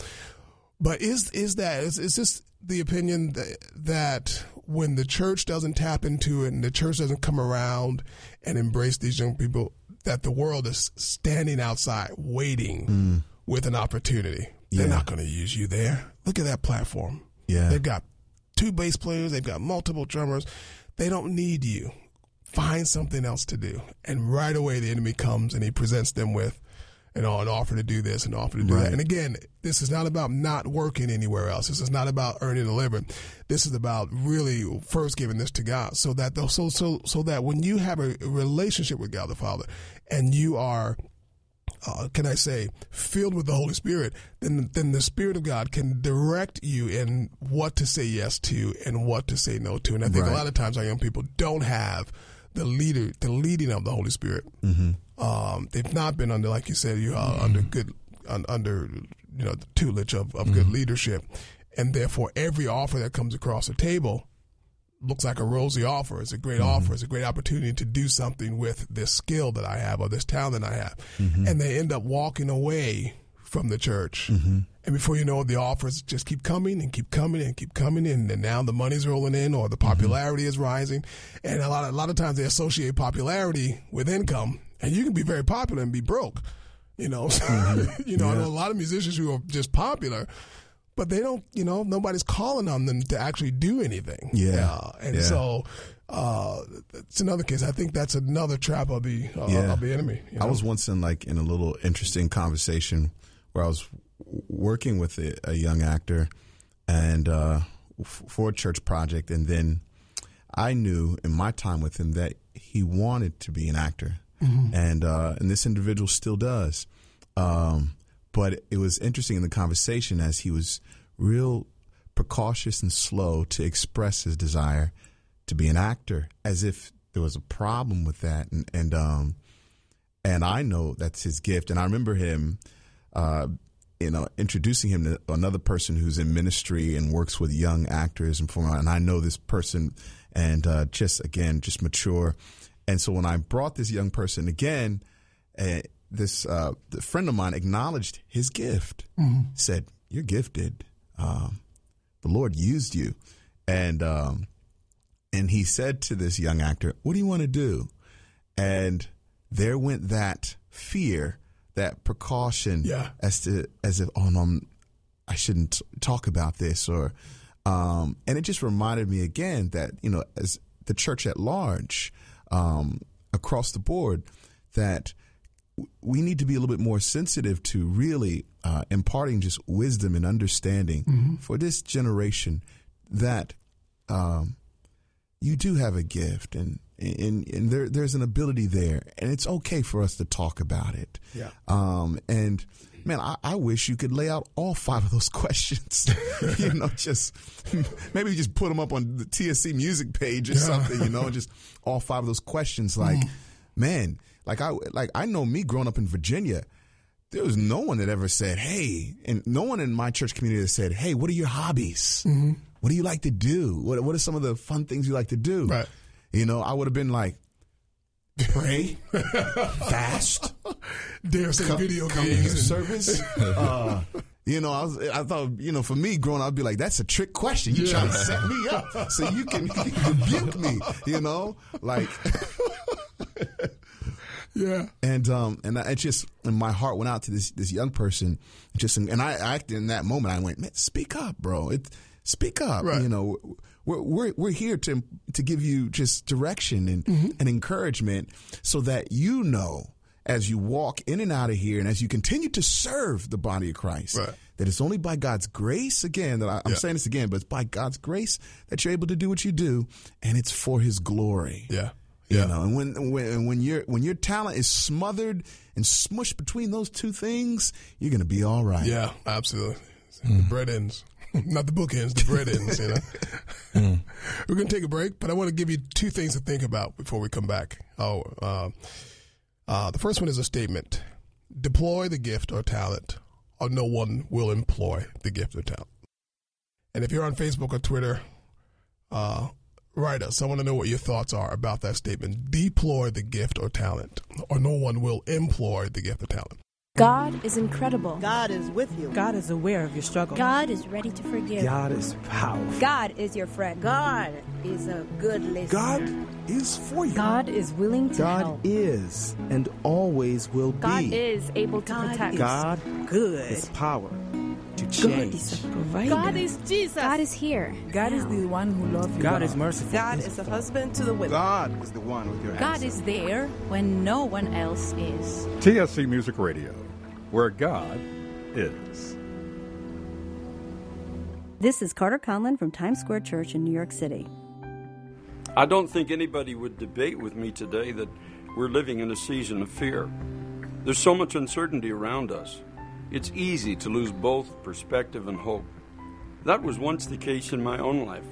But is is that is, is this the opinion that, that when the church doesn't tap into it and the church doesn't come around and embrace these young people, that the world is standing outside waiting mm. with an opportunity? They're not going to use you there. Look at that platform. Yeah. They've got two bass players. They've got multiple drummers. They don't need you. Find something else to do. And right away, the enemy comes and he presents them with, you know, an offer to do this, and offer to do Right. that. And again, this is not about not working anywhere else. This is not about earning a living. This is about really first giving this to God, so that the- so so so that when you have a relationship with God the Father, and you are uh, can I say, filled with the Holy Spirit, then then the Spirit of God can direct you in what to say yes to and what to say no to. And I think a lot of times our young people don't have the leader, the leading of the Holy Spirit. Um, they've not been under, like you said, you are under mm-hmm. good, un, under you know the tutelage of, of good mm-hmm. leadership, and therefore every offer that comes across the table looks like a rosy offer. It's a great mm-hmm. offer. It's a great opportunity to do something with this skill that I have or this talent that I have. And they end up walking away from the church. And before you know it, the offers just keep coming and keep coming and keep coming in. And now the money's rolling in or the popularity is rising. And a lot of, a lot of times they associate popularity with income. And you can be very popular and be broke. You know, you know, I know a lot of musicians who are just popular, but they don't, you know, nobody's calling on them to actually do anything. Yeah. Uh, and Yeah. so uh, it's another case. I think that's another trap of the uh, Yeah. of the enemy. you I was once in like in a little interesting conversation where I was working with a, a young actor and uh, f- for a church project, and then I knew in my time with him that he wanted to be an actor, and uh, and this individual still does. Um, but it was interesting in the conversation as he was real precautious and slow to express his desire to be an actor, as if there was a problem with that, and and um, and I know that's his gift. And I remember him, uh, you know, introducing him to another person who's in ministry and works with young actors and former. And I know this person, and uh, just again, just mature. And so when I brought this young person again, uh, this uh, the friend of mine acknowledged his gift. Said, "You're gifted. Um, the Lord used you," and um, and he said to this young actor, "What do you want to do?" And there went that fear, that precaution, Yeah. as to as if oh no, I'm, I shouldn't talk about this, or um, and it just reminded me again that you know as the church at large, um, across the board that we need to be a little bit more sensitive to really uh, imparting just wisdom and understanding mm-hmm. for this generation that um, you do have a gift and and, and there, there's an ability there and it's okay for us to talk about it. Yeah. Um, and man, I, I, wish you could lay out all five of those questions. you know, just maybe just put them up on the TSC music page or yeah. something. You know, just all five of those questions. Like, mm. man, like I like I know me growing up in Virginia. There was no one that ever said, "Hey," and no one in my church community that said, "Hey, what are your hobbies? Mm-hmm. What do you like to do? What What are some of the fun things you like to do?" Right. You know, I would have been like, pray, fast, some come, video games service. uh, you know, I, was, I thought, you know, for me growing up, I'd be like, that's a trick question. You yeah. trying to set me up so you can, rebuke me, you know? Like, yeah. And, um, and I just, and my heart went out to this, this young person just, and I acted in that moment, I went, man, speak up, bro. It, speak up, right. you know? We're, we're, we're here to, to give you just direction and, mm-hmm. and encouragement so that you know as you walk in and out of here and as you continue to serve the body of Christ. Right. That it's only by God's grace, again, that I, am yeah. saying this again, but it's by God's grace that you're able to do what you do, and it's for His glory. Yeah, yeah. You know, and when when when your when your talent is smothered and smushed between those two things, you're going to be all right. Yeah, absolutely. Mm. The bread ends. Not the book ends, the bread ends, you know. Mm. We're going to take a break, but I want to give you two things to think about before we come back. Oh, uh, uh, the first one is a statement deploy the gift or talent, or no one will employ the gift or talent. And if you're on Facebook or Twitter, uh, write us. I want to know what your thoughts are about that statement. Deploy the gift or talent, or no one will employ the gift or talent. God is incredible. God is with you. God is aware of your struggle. God is ready to forgive. God is powerful. God is your friend. God is a good listener. God is for you. God is willing to God help. is and always will God be. God is able to God protect. God good. is power to change. God is, God is Jesus. God is here. God now. is the one who loves you. God is merciful. God is the husband to the widow. God is the one with your hands. God answer. is there when no one else is. TSC Music Radio where God is. This is Carter Conlon from Times Square Church in New York City. I don't think anybody would debate with me today that we're living in a season of fear. There's so much uncertainty around us. It's easy to lose both perspective and hope. That was once the case in my own life,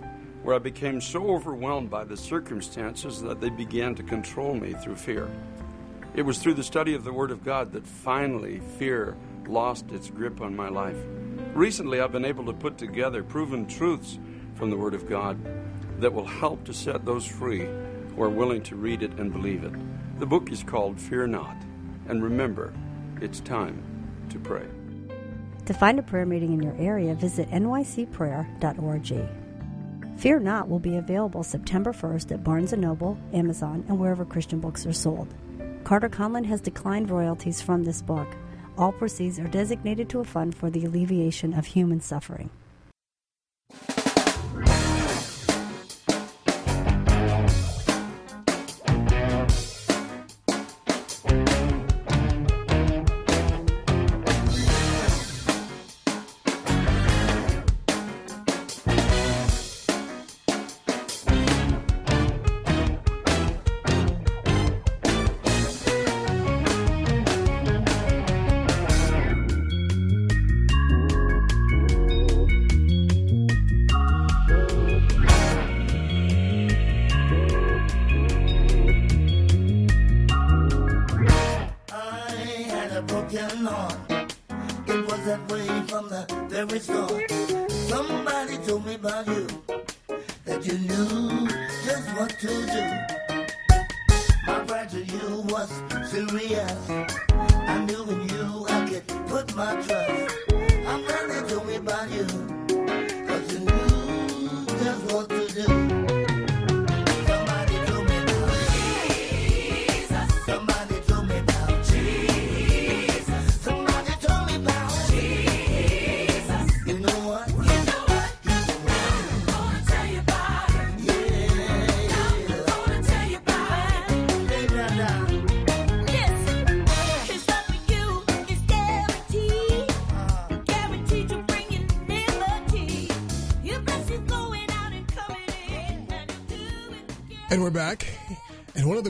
where I became so overwhelmed by the circumstances that they began to control me through fear. It was through the study of the Word of God that finally fear lost its grip on my life. Recently, I've been able to put together proven truths from the Word of God that will help to set those free who are willing to read it and believe it. The book is called Fear Not. And remember, it's time to pray. To find a prayer meeting in your area, visit nycprayer.org. Fear Not will be available September 1st at Barnes & Noble, Amazon, and wherever Christian books are sold. Carter Conlon has declined royalties from this book. All proceeds are designated to a fund for the alleviation of human suffering.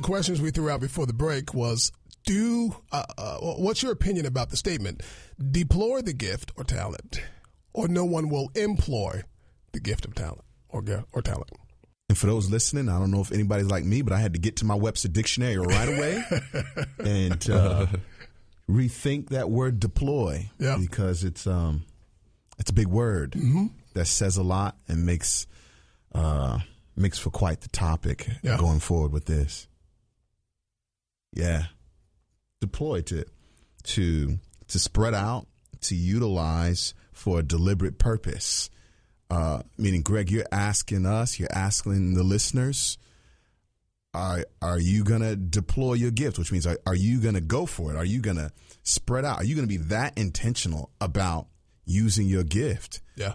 The questions we threw out before the break was do uh, uh, what's your opinion about the statement deplore the gift or talent or no one will employ the gift of talent or or talent and for those listening i don't know if anybody's like me but i had to get to my webster dictionary right away and uh, rethink that word deploy yeah. because it's um it's a big word mm-hmm. that says a lot and makes uh makes for quite the topic yeah. going forward with this yeah. Deploy to to to spread out to utilize for a deliberate purpose. Uh, meaning greg you're asking us you're asking the listeners are are you gonna deploy your gift which means are, are you gonna go for it? Are you gonna spread out? Are you gonna be that intentional about using your gift? Yeah.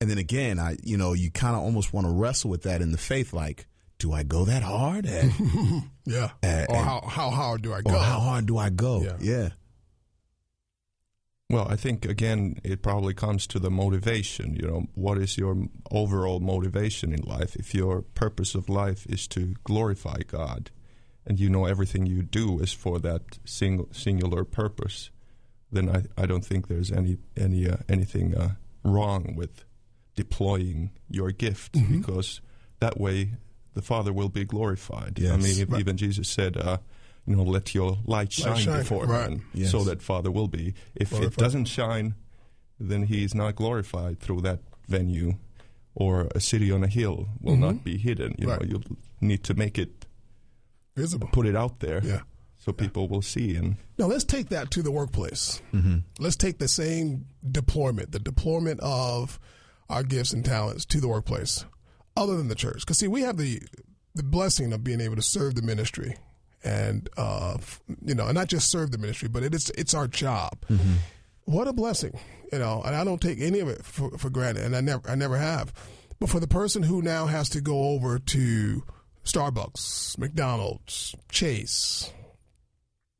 And then again i you know you kind of almost want to wrestle with that in the faith like do I go that hard? At, yeah. At, or how, how hard do I go? Or how hard do I go? Yeah. yeah. Well, I think again, it probably comes to the motivation. You know, what is your overall motivation in life? If your purpose of life is to glorify God, and you know everything you do is for that single singular purpose, then I, I don't think there's any any uh, anything uh, wrong with deploying your gift mm-hmm. because that way the Father will be glorified. Yes. I mean, right. even Jesus said, uh, you know, let your light shine, light shine. before right. him, yes. so that Father will be. If glorified. it doesn't shine, then he is not glorified through that venue, or a city on a hill will mm-hmm. not be hidden. You right. know, you need to make it visible, put it out there, yeah, so people will see. And now let's take that to the workplace. Mm-hmm. Let's take the same deployment, the deployment of our gifts and talents to the workplace, other than the church. Because see, we have the the blessing of being able to serve the ministry and uh, you know, and not just serve the ministry, but it is it's our job. Mm-hmm. What a blessing, you know, and I don't take any of it for, for, granted, and I never I never have. But for the person who now has to go over to Starbucks, McDonald's, Chase,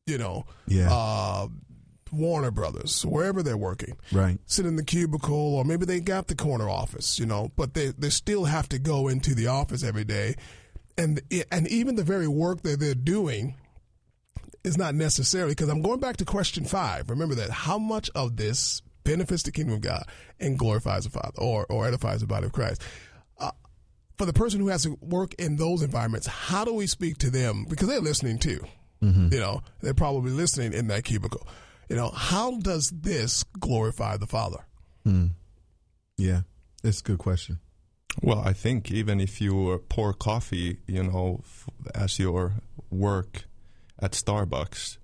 you know, yeah. uh, Warner Brothers, wherever they're working, right? Sit in the cubicle, or maybe they got the corner office, you know, but they they still have to go into the office every day and and even the very work that they're doing is not necessarily because I'm going back to question five. Remember that how much of this benefits the kingdom of God and glorifies the Father or or edifies the body of Christ. Uh, for the person who has to work in those environments, how do we speak to them because they're listening too? Mm-hmm. You know, they're probably listening in that cubicle. You know, how does this glorify the Father? Mm. Yeah, it's a good question. Well, I think even if you pour coffee, you know, f- as your work at Starbucks,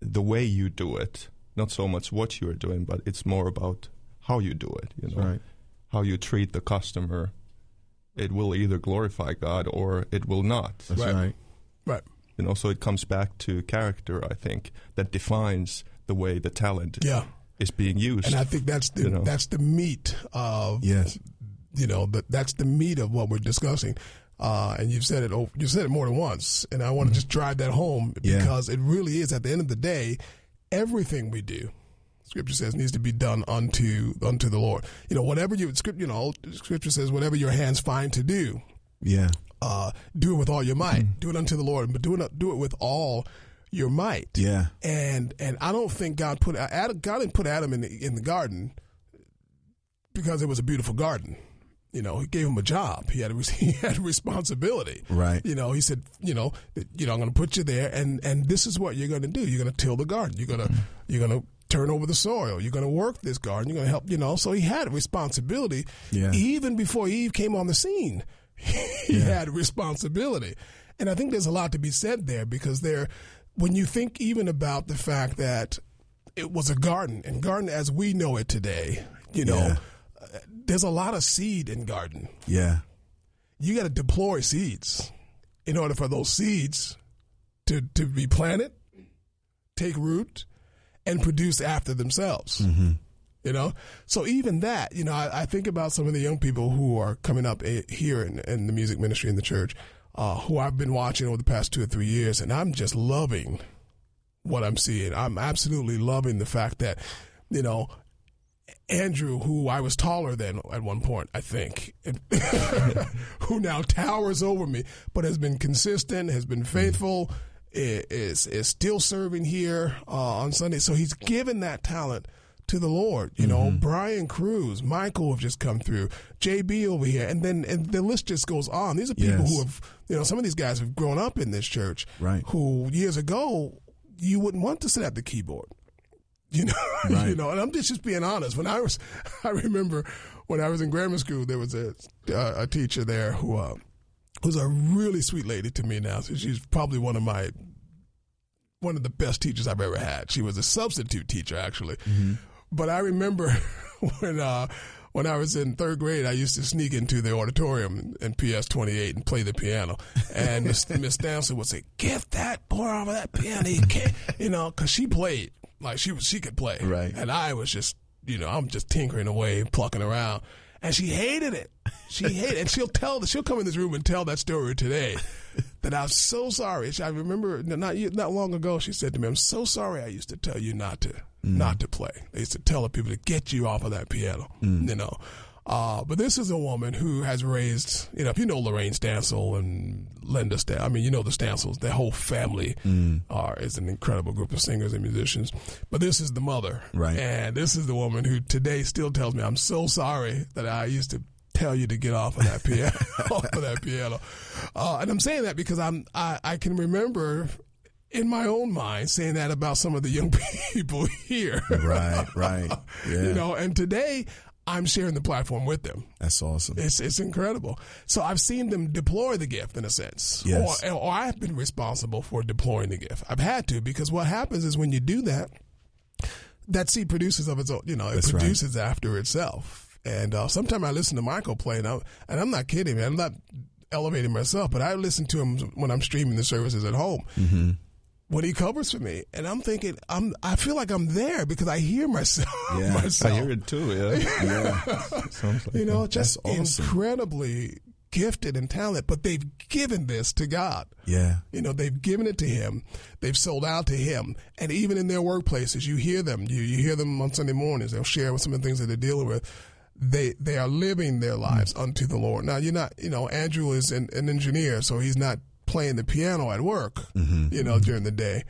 the way you do it, not so much what you are doing, but it's more about how you do it, you know, right. how you treat the customer. It will either glorify God or it will not. That's right. Right. right. You know, so it comes back to character, I think, that defines the way the talent yeah. is being used. And I think that's the you know. that's the meat of yes you know that that's the meat of what we're discussing. Uh, and you've said it you've said it more than once, and I want to just drive that home Yeah. because it really is at the end of the day, everything we do, Scripture says, needs to be done unto unto the Lord. You know, whatever you script, you know, Scripture says, whatever your hands find to do, Yeah. uh, do it with all your might. Do it unto the Lord, but do it do it with all your might. Yeah. And and I don't think God put uh, Adam, God didn't put Adam in the, in the garden because it was a beautiful garden. You know, he gave him a job. He had a, he had a responsibility. Right. You know, he said, you know, you know, I'm going to put you there, and and this is what you're going to do. You're going to till the garden. You're going to you're going to turn over the soil. You're going to work this garden. You're going to help. You know, so he had a responsibility. Yeah. Even before Eve came on the scene, he Yeah. had a responsibility, and I think there's a lot to be said there because there, when you think even about the fact that it was a garden, and garden as we know it today, you know. Yeah. uh, There's a lot of seed in garden Yeah. you got to deploy seeds in order for those seeds to, to be planted, take root, and produce after themselves. Mm-hmm. You know, so even that, you know, I, I think about some of the young people who are coming up here in, in the music ministry in the church, uh, who I've been watching over the past two or three years, and I'm just loving what I'm seeing. I'm absolutely loving the fact that, you know, Andrew, who I was taller than at one point, I think, who now towers over me, but has been consistent, has been faithful, is is still serving here uh, on Sunday. So he's given that talent to the Lord. You know, Mm-hmm. Brian Cruz, Michael have just come through, JB over here, and then and the list just goes on. These are people Yes. who have, you know, some of these guys have grown up in this church, Right. Who years ago you wouldn't want to sit at the keyboard. You know, Right. you know, and I'm just just being honest. When I was, I remember when I was in grammar school, there was a uh, a teacher there who uh, who's a really sweet lady to me now. So she's probably one of my one of the best teachers I've ever had. She was a substitute teacher actually, but I remember when uh, when I was in third grade, I used to sneak into the auditorium in PS 28 and play the piano. And Miss, Miss Dancer would say, "Get that boy off of that piano, you can't," you know, because she played like she was she could play, Right. And I was just, you know, I'm just tinkering away, plucking around. And she hated it. She hated it. And she'll tell, she'll come in this room and tell that story today that I'm so sorry. I remember not, not long ago, she said to me, I'm so sorry I used to tell you not to, not to play. They used to tell the people to get you off of that piano, you know. Uh, but this is a woman who has raised, you know, if you know Lorraine Stansel and Linda Stansel, I mean, you know the Stansels, their whole family are is an incredible group of singers and musicians. But this is the mother, Right. And this is the woman who today still tells me, "I'm so sorry that I used to tell you to get off of that piano, off of that piano." Uh, and I'm saying that because I'm I, I can remember in my own mind saying that about some of the young people here, Right, right. Yeah. you know, and today I'm sharing the platform with them. That's awesome. It's it's incredible. So I've seen them deploy the gift in a sense, Yes. or, or I've been responsible for deploying the gift. I've had to because what happens is when you do that, that seed produces of its own. You know, it That's right. produces after itself. And uh, sometimes I listen to Michael play, and I'm, and I'm not kidding. Man. I'm not elevating myself, but I listen to him when I'm streaming the services at home. Mm-hmm. When he covers for me, and I'm thinking, I'm, I feel like I'm there because I hear myself. Yeah. myself. I hear it too. Yeah, Yeah. sounds like you know, that. just awesome. incredibly gifted and talented, but they've given this to God. Yeah. You know, they've given it to Him. They've sold out to Him. And even in their workplaces, you hear them. You, you hear them on Sunday mornings. They'll share with some of the things that they're dealing with. They they are living their lives unto the Lord. Now, you're not, you know, Andrew is an, an engineer, so he's not playing the piano at work, Mm-hmm. you know, during the day.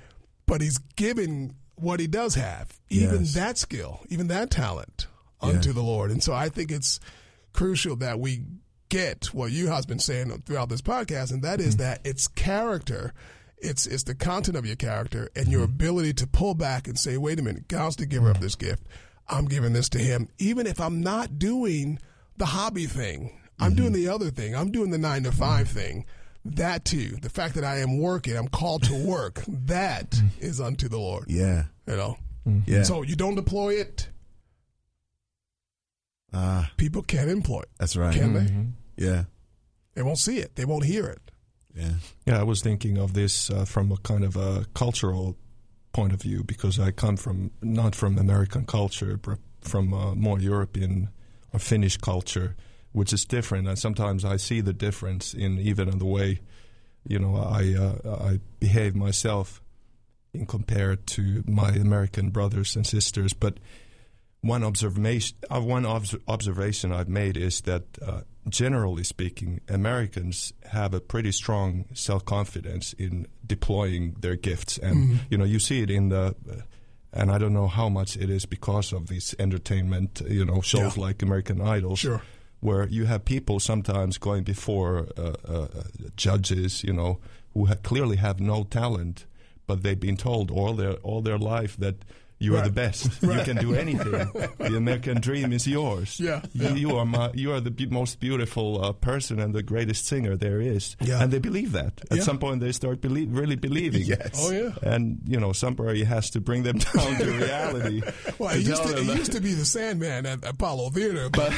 But he's giving what he does have, even Yes. that skill, even that talent unto Yeah. the Lord. And so I think it's crucial that we get what you has been saying throughout this podcast, and that is Mm-hmm. that it's character. It's it's the content of your character and Mm-hmm. your ability to pull back and say, wait a minute, God's the giver of this gift. I'm giving this to him. Even if I'm not doing the hobby thing. I'm Mm-hmm. doing the other thing. I'm doing the nine to five thing. That too. The fact that I am working, I'm called to work. That is unto the Lord. Yeah. You know? Yeah. So you don't deploy it, Ah, people can't employ it. that's right. Can Mm-hmm. they? Yeah. They won't see it. They won't hear it. Yeah. Yeah, I was thinking of this uh, from a kind of a cultural point of view because I come from not from American culture, but from uh, more European or Finnish culture, which is different. And sometimes I see the difference in even in the way, you know, I uh, I behave myself in compared to my American brothers and sisters. But one observation, uh, one obs- observation I've made is that, uh, generally speaking, Americans have a pretty strong self confidence in deploying their gifts, and Mhm. you know you see it in the. Uh, and I don't know how much it is because of these entertainment, you know, shows Yeah. like American Idol, Sure. Where you have people sometimes going before uh, uh, judges, you know, who ha- clearly have no talent, but they've been told all their all their life that you are the best. You can do anything. the American dream is yours. Yeah, You, yeah. you are my, you are the be- most beautiful uh, person and the greatest singer there is. Yeah. And they believe that. At Yeah. some point, they start belie- really believing. Yes. Oh, yeah. And you know, somebody has to bring them down to reality. Well, to it used, to, them it used to be the Sandman at Apollo Theater, but,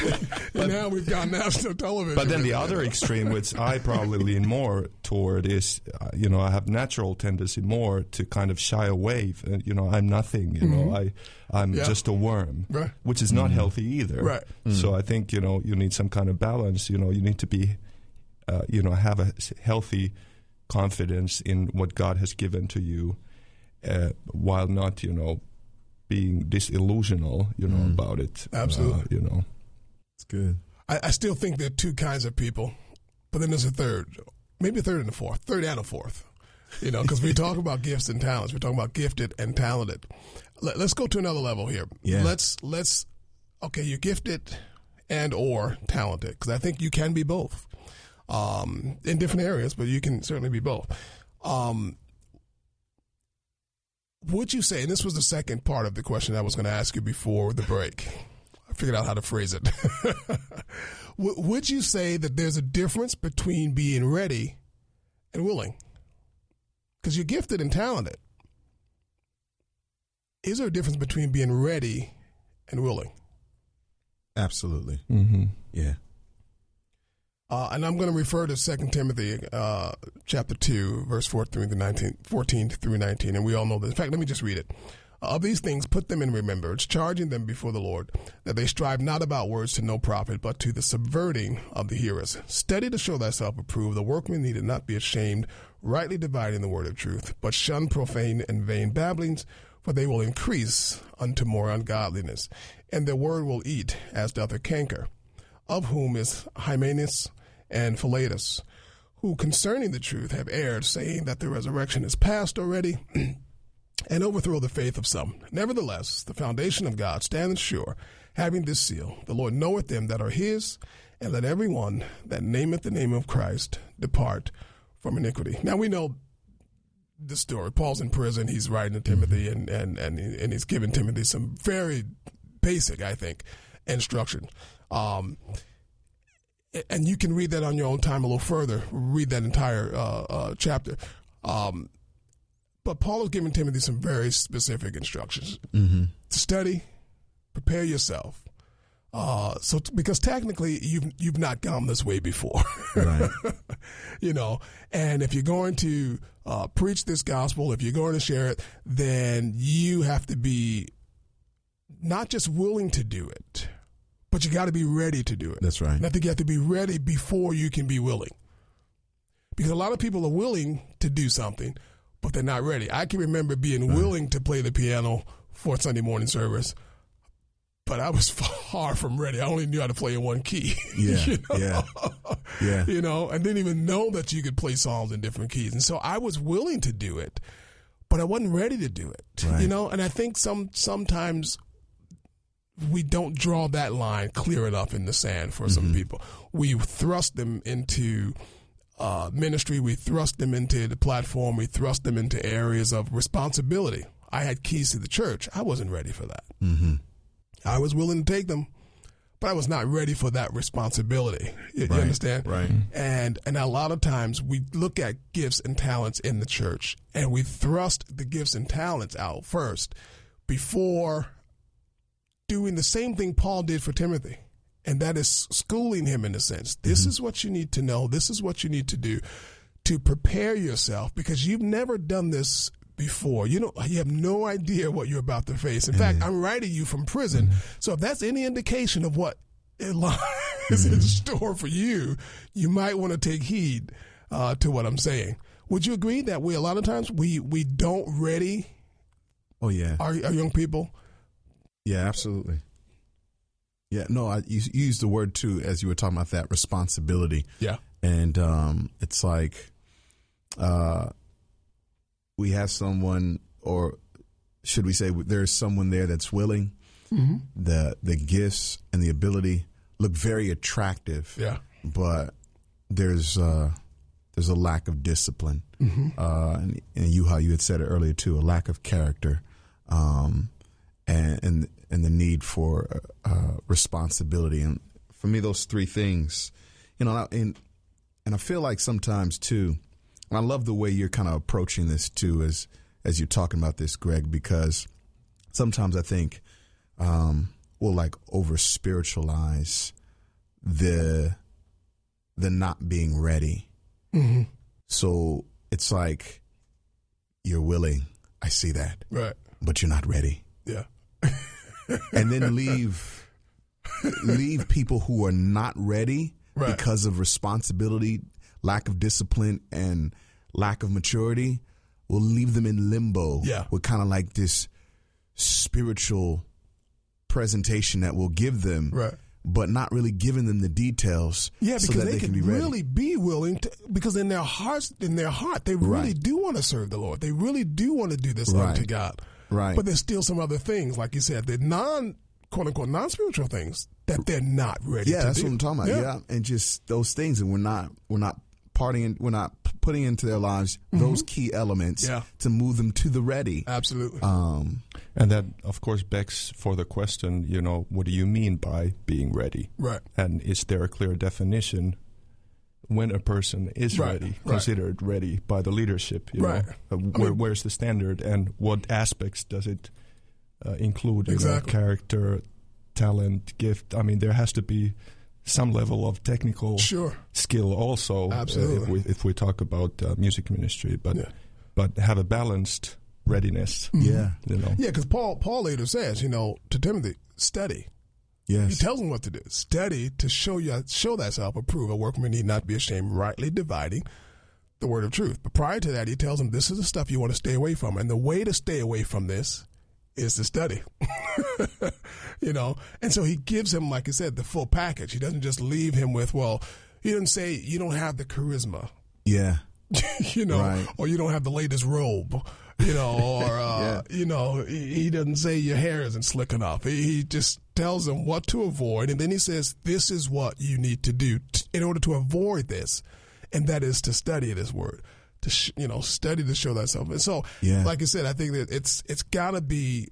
now we've got national television. But then the other extreme, which I probably lean more toward, is uh, you know I have natural tendency more to kind of shy away. Uh, you know I'm nothing. You know I I'm Yeah. just a worm, Right. which is not healthy either. Right. So I think you know you need some kind of balance. You know you need to be, uh, you know, have a healthy confidence in what God has given to you, uh, while not you know being disillusional, you know, Mm. about it. Absolutely. Uh, you know. It's good. I, I still think there are two kinds of people, but then there's a third, maybe a third and a fourth, third and a fourth. You know, because we talk about gifts and talents. We're talking about gifted and talented. Let, us go to another level here. Yeah. Let's let's okay. You're gifted and or talented because I think you can be both um, in different areas, but you can certainly be both. Um, would you say, and this was the second part of the question I was going to ask you before the break. I figured out how to phrase it. Would you say that there's a difference between being ready and willing? Because you're gifted and talented. Is there a difference between being ready and willing? Absolutely. Mm-hmm. Yeah. Uh, and I'm going to refer to 2 Timothy uh, chapter 2, verse 14 through 19, 14 through 19. And we all know this. In fact, let me just read it. Of these things, put them in remembrance, charging them before the Lord, that they strive not about words to no profit, but to the subverting of the hearers. Study to show thyself approved, the workman needed not be ashamed, rightly dividing the word of truth, but shun profane and vain babblings, for they will increase unto more ungodliness, and their word will eat as doth a canker, of whom is Hymenaeus and Philetus, who concerning the truth have erred, saying that the resurrection is past already. and overthrow the faith of some. Nevertheless, the foundation of God standeth sure, having this seal The Lord knoweth them that are his, and let every one that nameth the name of Christ depart from iniquity. Now we know the story. Paul's in prison, he's writing to Timothy, and, and, and, and he's giving Timothy some very basic, I think, instructions. Um, and you can read that on your own time a little further. Read that entire uh, uh, chapter. Um, but Paul is giving Timothy some very specific instructions Mm-hmm. to study, prepare yourself. Uh, so t- because technically you've you've not gone this way before, Right. you know. And if you're going to uh, preach this gospel, if you're going to share it, then you have to be not just willing to do it, but you got to be ready to do it. That's right. And I think you have to be ready before you can be willing. Because a lot of people are willing to do something, but they're not ready. I can remember being willing to play the piano for Sunday morning service, but I was far from ready. I only knew how to play in one key. Yeah, you know? yeah, yeah. You know, I didn't even know that you could play songs in different keys. And so I was willing to do it, but I wasn't ready to do it. Right. You know, and I think some sometimes we don't draw that line clear enough in the sand for Mm-hmm. some people. We thrust them into uh, ministry, we thrust them into the platform, we thrust them into areas of responsibility. I had keys to the church. I wasn't ready for that. Mm-hmm. I was willing to take them, but I was not ready for that responsibility. You, you understand? right. And and a lot of times we look at gifts and talents in the church, and we thrust the gifts and talents out first before doing the same thing Paul did for Timothy. And that is schooling him in a sense. This mm-hmm. is what you need to know. This is what you need to do to prepare yourself because you've never done this before. You know, you have no idea what you're about to face. In fact, I'm writing you from prison. So if that's any indication of what is in store for you, you might want to take heed uh, to what I'm saying. Would you agree that we a lot of times we we don't ready Oh yeah. our, our young people? Yeah, absolutely. Yeah, no, I you, you used the word too as you were talking about that responsibility. Yeah. And um, it's like uh, we have someone, or should we say, there's someone there that's willing. Mm-hmm. The the gifts and the ability look very attractive. Yeah. but there's uh, there's a lack of discipline, Mhm. uh, and, and you how you had said it earlier too, a lack of character, um, and and and the need for uh, responsibility. And for me, those three things, you know, and and I feel like sometimes too, and I love the way you're kind of approaching this too, as as you're talking about this, Greg, because sometimes I think um, we'll like over spiritualize the the not being ready. Mm-hmm. So it's like you're willing. I see that, Right. but you're not ready. Yeah. and then leave leave people who are not ready Right. because of responsibility, lack of discipline, and lack of maturity. We'll leave them in limbo. Yeah. with kind of like this spiritual presentation that we'll give them, right. but not really giving them the details. Yeah, so because that they, they can, can be really be willing to, because in their hearts, in their heart, they really Right. do want to serve the Lord. They really do want to do this Right. unto God. Right. But there's still some other things, like you said, the non, quote unquote, non spiritual things that they're not ready yeah, that's do. what I'm talking about. Yeah. and just those things, and we're not we're not partying, we're not putting into their lives those key elements Mm-hmm. Yeah. to move them to the ready. Absolutely. Um, And that, of course, begs for the question, you know, what do you mean by being ready? Right. And is there a clear definition when a person is Right, ready, right. considered ready by the leadership? You Right. Know? Uh, where, where's the standard and what aspects does it uh, include? You Exactly. know, character, talent, gift. I mean, there has to be some level of technical Sure. skill also. uh, Absolutely. if, we, if we talk about uh, music ministry, but Yeah. but have a balanced readiness. yeah, You know. Yeah, because Paul Paul later says, you know, to Timothy, study. He tells him what to do. Study to show you show thyself approved. A workman need not be ashamed, rightly dividing the word of truth. But prior to that, he tells him this is the stuff you want to stay away from, and the way to stay away from this is to study. you know, and so he gives him, like I said, the full package. He doesn't just leave him with, well, he doesn't say you don't have the charisma. yeah, you know, Right. or you don't have the latest robe, you know, or uh, you know, he, he doesn't say your hair isn't slick enough. He, he just tells them what to avoid, and then he says, "This is what you need to do t- in order to avoid this," and that is to study this word, to sh- you know, study to show thyself. And so, Yeah. like I said, I think that it's it's got to be.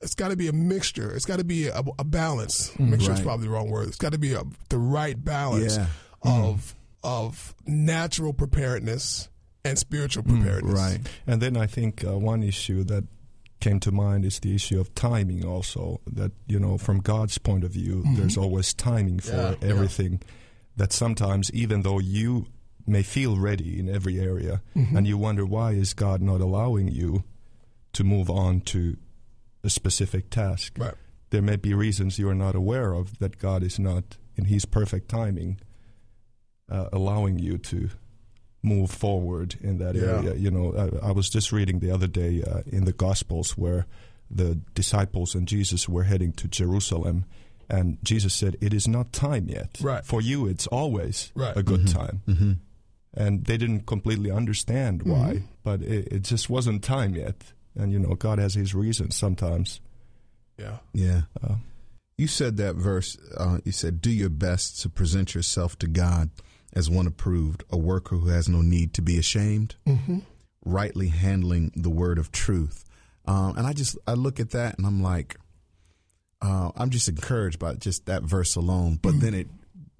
It's got to be a mixture. It's got to be a, a balance. Mm, mixture is Right. probably the wrong word. It's got to be a, the right balance Yeah. Mm. of of natural preparedness and spiritual mm, preparedness. right, And then I think uh, one issue that came to mind is the issue of timing also that you know from God's point of view mm-hmm. there's always timing for Yeah, yeah. everything that sometimes even though you may feel ready in every area and you wonder why is God not allowing you to move on to a specific task Right. there may be reasons you are not aware of that God is not in his perfect timing uh, allowing you to move forward in that Yeah. area. You know, I, I was just reading the other day uh, in the Gospels where the disciples and Jesus were heading to Jerusalem, and Jesus said, "It is not time yet. Right. For you, it's always Right. a good time." mm-hmm. And they didn't completely understand why, but it, it just wasn't time yet. And you know, God has His reasons sometimes. Yeah. yeah. Uh, You said that verse. Uh, you said, "Do your best to present yourself to God as one approved, a worker who has no need to be ashamed, Mm-hmm. rightly handling the word of truth." Um, and I just I look at that and I'm like, uh, I'm just encouraged by just that verse alone. But then it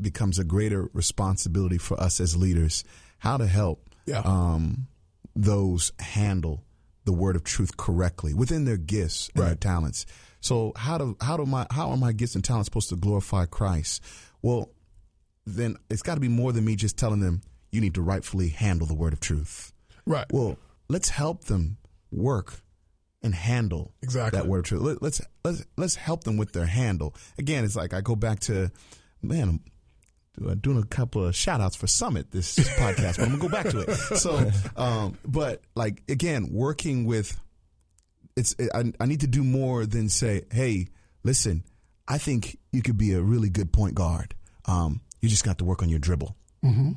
becomes a greater responsibility for us as leaders how to help Yeah. um, those handle the word of truth correctly within their gifts and their talents. So how do how do my how are my gifts and talents supposed to glorify Christ? Well, then it's got to be more than me just telling them you need to rightfully handle the word of truth. Right. Well, let's help them work and handle Exactly. that word of truth. Let, let's let's let's help them with their handle. Again, it's like I go back to man. Do- doing a couple of shout outs for Summit this podcast, but I'm gonna go back to it. So, um, but like again, working with it's I, I need to do more than say, hey, listen, I think you could be a really good point guard. Um, you just got to work on your dribble. Mm-hmm.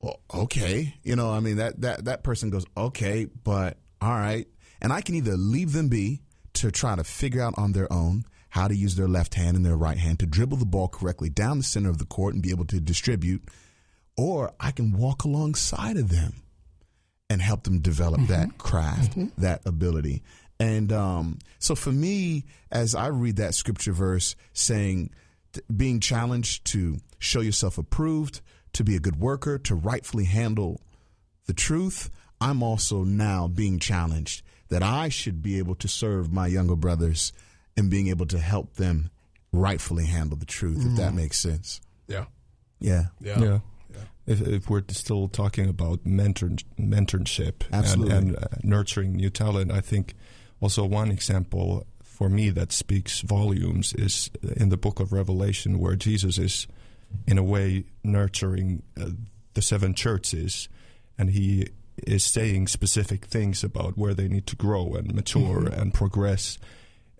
Well, okay, you know, I mean that that that person goes, okay, but all right, and I can either leave them be to try to figure out on their own how to use their left hand and their right hand to dribble the ball correctly down the center of the court and be able to distribute, or I can walk alongside of them and help them develop that craft, that ability. And um, so for me, as I read that scripture verse saying, t- being challenged to show yourself approved, to be a good worker, to rightfully handle the truth, I'm also now being challenged that I should be able to serve my younger brothers and being able to help them rightfully handle the truth, if that makes sense. Yeah. Yeah. Yeah. yeah. If, if we're still talking about mentor, mentorship and, Absolutely. and uh, nurturing new talent, I think also one example for me that speaks volumes is in the book of Revelation, where Jesus is, in a way, nurturing uh, the seven churches, and he is saying specific things about where they need to grow and mature Mhm. and progress.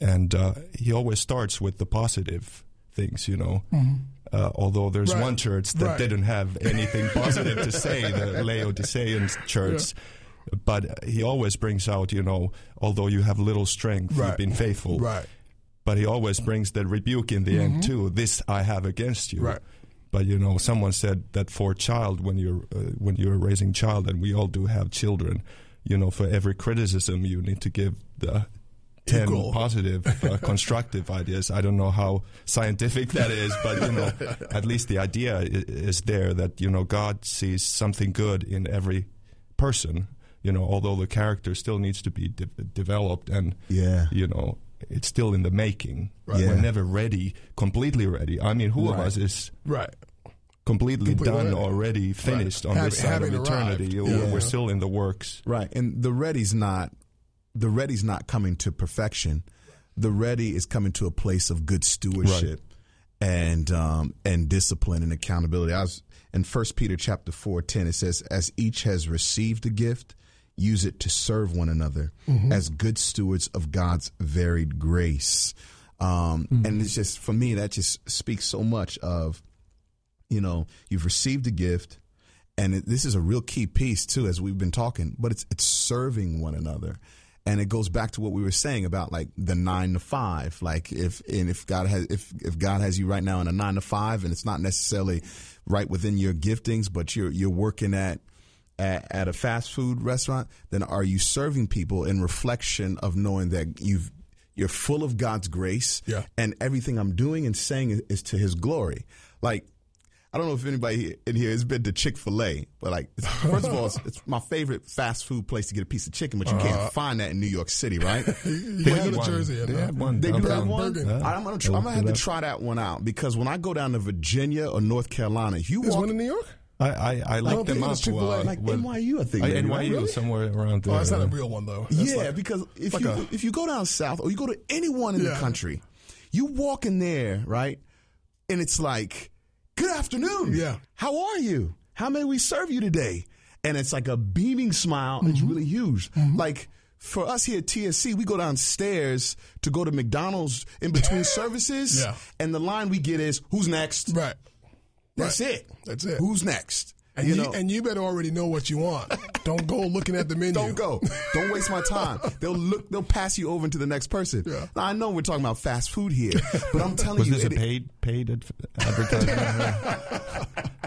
And uh, he always starts with the positive things, you know. Mhm. Uh, although there's Right. one church that Right. didn't have anything positive to say, the Laodicean church. But he always brings out, you know, although you have little strength, Right. you've been faithful. Right. But he always brings the rebuke in the Mhm. end too. This I have against you. Right. But you know, someone said that for a child, when you're uh, when you're raising child, and we all do have children, you know, for every criticism, you need to give the ten Equal. positive, uh, constructive ideas. I don't know how scientific that is, but you know, at least the idea i- is there that you know God sees something good in every person. You know, although the character still needs to be de- developed, and Yeah. you know, it's still in the making. Right. We're never ready, completely ready. I mean, who of us is Right. completely done ready. already, finished on Having- this side of eternity? Yeah. We're still in the works. Right. And the ready's not the ready's not coming to perfection. The ready is coming to a place of good stewardship and um, and discipline and accountability. I was in First Peter chapter four ten. It says, "As each has received a gift, use it to serve one another Mhm. as good stewards of God's varied grace." Um, And it's just for me that just speaks so much of, you know, you've received a gift, and it, this is a real key piece too, as we've been talking. But it's it's serving one another, and it goes back to what we were saying about like the nine to five. Like if and if God has if if God has you right now in a nine to five, and it's not necessarily right within your giftings, but you're you're working at at, at a fast food restaurant, then are you serving people in reflection of knowing that you've you're full of God's grace, Yeah. and everything I'm doing and saying is, is to His glory. Like I don't know if anybody in here has been to Chick Fil A, but like first of all, it's, it's my favorite fast food place to get a piece of chicken, but you Uh, can't find that in New York City, right? You They go have to one. Jersey They have one They do have one. Bergen. Yeah. I'm gonna, try, I'm gonna have to try that one out because when I go down to Virginia or North Carolina, you There's walk one in New York? I, I, I look don't them think up. it's Chick-fil-A. uh, like with- NYU, I think. Uh, maybe, right? NYU, Really? somewhere around there. Oh, it's not a real one though. That's yeah, like- because if like you a- if you go down south or you go to anyone in Yeah. the country, you walk in there, right? And it's like, "Good afternoon. Yeah. How are you? How may we serve you today?" And it's like a beaming smile. It's Mm-hmm. really huge. Like for us here at TSC, we go downstairs to go to McDonald's in between services, Yeah. and the line we get is, "Who's next?" right. That's Right. it. That's it. Who's next? And you you, know, and you better already know what you want. Don't go looking at the menu. Don't go. Don't waste my time. They'll look. They'll pass you over to the next person. Yeah. Now, I know we're talking about fast food here, but I'm telling Was you, this a paid paid advertisement?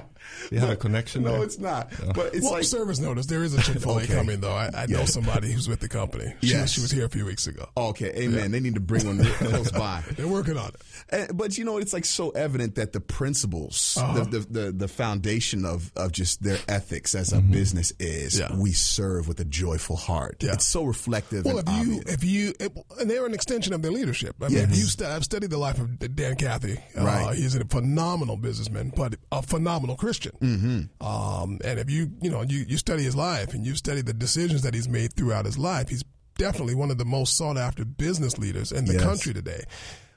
you have a connection no, there? it's not. But it's well, like service notice. There is a Chick Fil A Okay. coming though. I, I know somebody who's with the company. She, Yes. she was here a few weeks ago. okay, amen. They need to bring one close by. They're working on it. And, but you know, it's like so evident that the principles, Uh-huh. the, the the the foundation of of just their ethics as a business is Mm-hmm. Yeah. we serve with a joyful heart. Yeah. It's so reflective. Well, and if you, if you, if, and they're an extension of their leadership. I mean, Yes. if you stu- I've studied the life of Dan Cathy. Uh, Right. He's a phenomenal businessman, but a phenomenal Christian. Mm-hmm. Um, and if you, you know, you, you study his life and you study the decisions that he's made throughout his life, he's definitely one of the most sought after business leaders in the Yes. country today.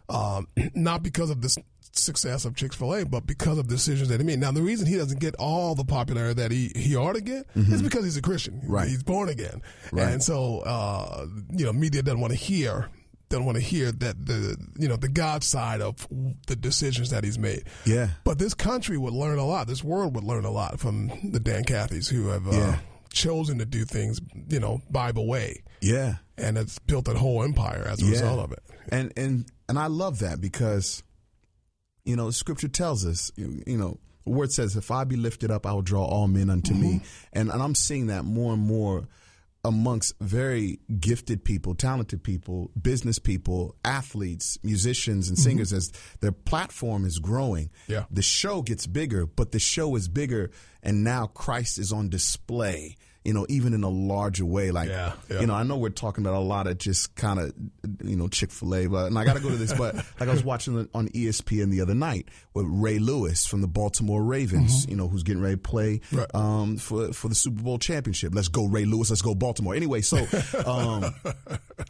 Um, not because of the success of Chick Fil A, but because of decisions that he made. Now, the reason he doesn't get all the popularity that he, he ought to get is because he's a Christian. Mm-hmm. Right. He's born again, Right. and so uh, you know, media doesn't want to hear doesn't want to hear that the you know the God side of the decisions that he's made. yeah, But this country would learn a lot. This world would learn a lot from the Dan Cathys who have uh, Yeah. chosen to do things, you know, Bible way, yeah. and it's built a whole empire as a Yeah. result of it. and and and I love that because you know Scripture tells us you, you know the word says if I be lifted up I will draw all men unto me and and I'm seeing that more and more amongst very gifted people talented people business people athletes musicians and mm-hmm. singers as their platform is growing Yeah. the show gets bigger but the show is bigger and now Christ is on display you know even in a larger way like Yeah, yeah. you know I know we're talking about a lot of just kind of, you know, Chick Fil A, but and I got to go to this. But like I was watching on ESPN the other night with Ray Lewis from the Baltimore Ravens, you know, who's getting ready to play Mm-hmm. Right. um, for for the Super Bowl championship. Let's go, Ray Lewis. Let's go, Baltimore. Anyway, so, um,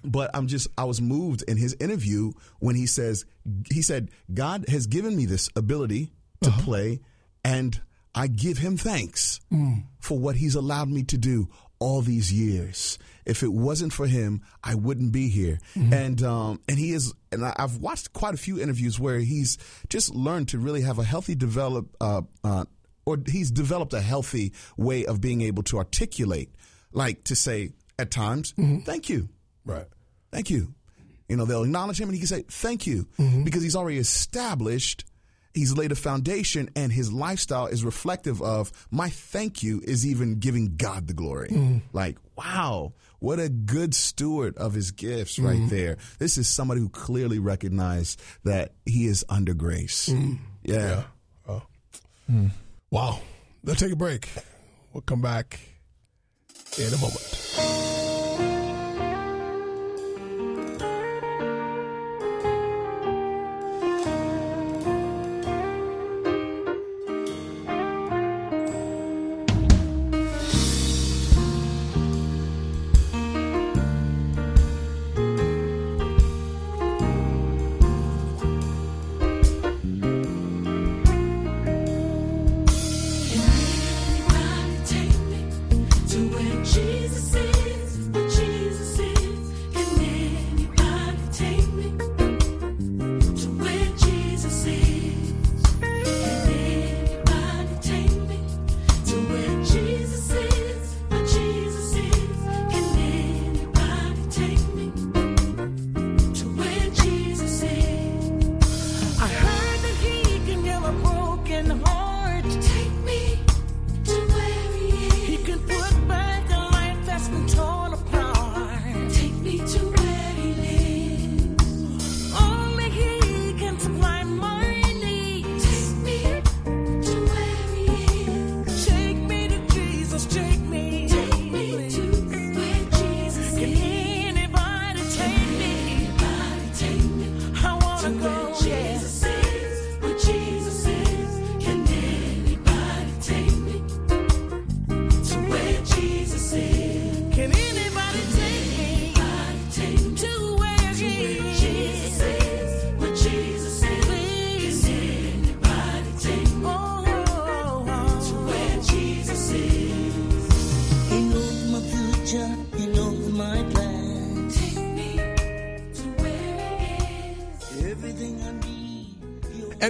but I'm just I was moved in his interview when he says he said God has given me this ability to Uh-huh. play and. I give him thanks Mm. for what he's allowed me to do. all these years. If it wasn't for him, I wouldn't be here. Mm-hmm. And um, and he is, and I- I've watched quite a few interviews where he's just learned to really have a healthy develop, uh, uh, or he's developed a healthy way of being able to articulate, like to say at times, "Thank you, Mm-hmm. Right. thank you." You know, they'll acknowledge him, and he can say, "Thank you," Mm-hmm. because he's already established. He's laid a foundation, and his lifestyle is reflective of my thank you is even giving God the glory. Mm-hmm. Like, wow, what a good steward of his gifts right Mm-hmm. there. This is somebody who clearly recognized that he is under grace. Yeah. Oh. Wow. Let's take a break. We'll come back in a moment.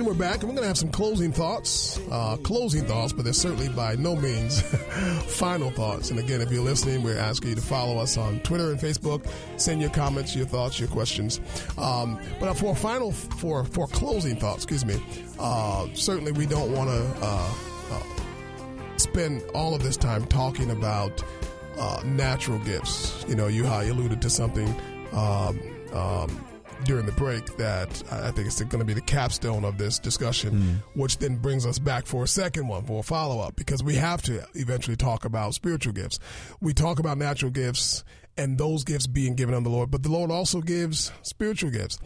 We're back, and we're going to have some closing thoughts. Uh, closing thoughts, but they're certainly by no means final thoughts. And again, if you're listening, we're asking you to follow us on Twitter and Facebook. Send your comments, your thoughts, your questions. Um, but for final, for for closing thoughts, excuse me. Uh, certainly, we don't want to uh, uh, spend all of this time talking about uh, natural gifts. You know, you how you alluded to something. Um, um, during the break that I think it's going to be the capstone of this discussion, hmm. which then brings us back for a second one, for a follow up, because we have to eventually talk about spiritual gifts. We talk about natural gifts and those gifts being given on the Lord, but the Lord also gives spiritual gifts.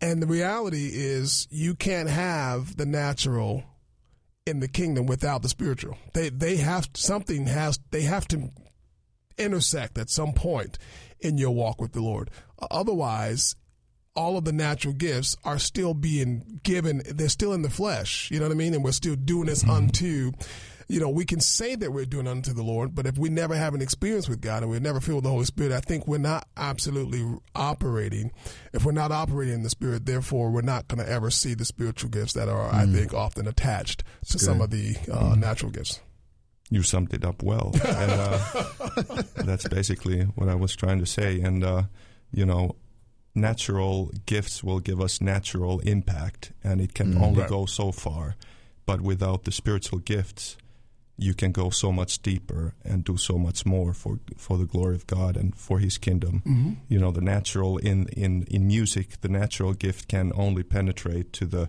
And the reality is, you can't have the natural in the kingdom without the spiritual. They they have something has they have to intersect at some point in your walk with the Lord. Otherwise, all of the natural gifts are still being given. They're still in the flesh. You know what I mean? And we're still doing this unto. You know, we can say that we're doing unto the Lord, but if we never have an experience with God and we're never feel the Holy Spirit, I think we're not absolutely operating. If we're not operating in the Spirit, therefore, we're not going to ever see the spiritual gifts that are, I think, often attached to some of the uh, natural gifts. You summed it up well. and uh, that's basically what I was trying to say. And, uh, you know, natural gifts will give us natural impact, and it can Mm. only Right. go so far. But without the spiritual gifts, you can go so much deeper and do so much more for for the glory of God and for His kingdom. Mhm. You know, the natural in in in music, the natural gift can only penetrate to the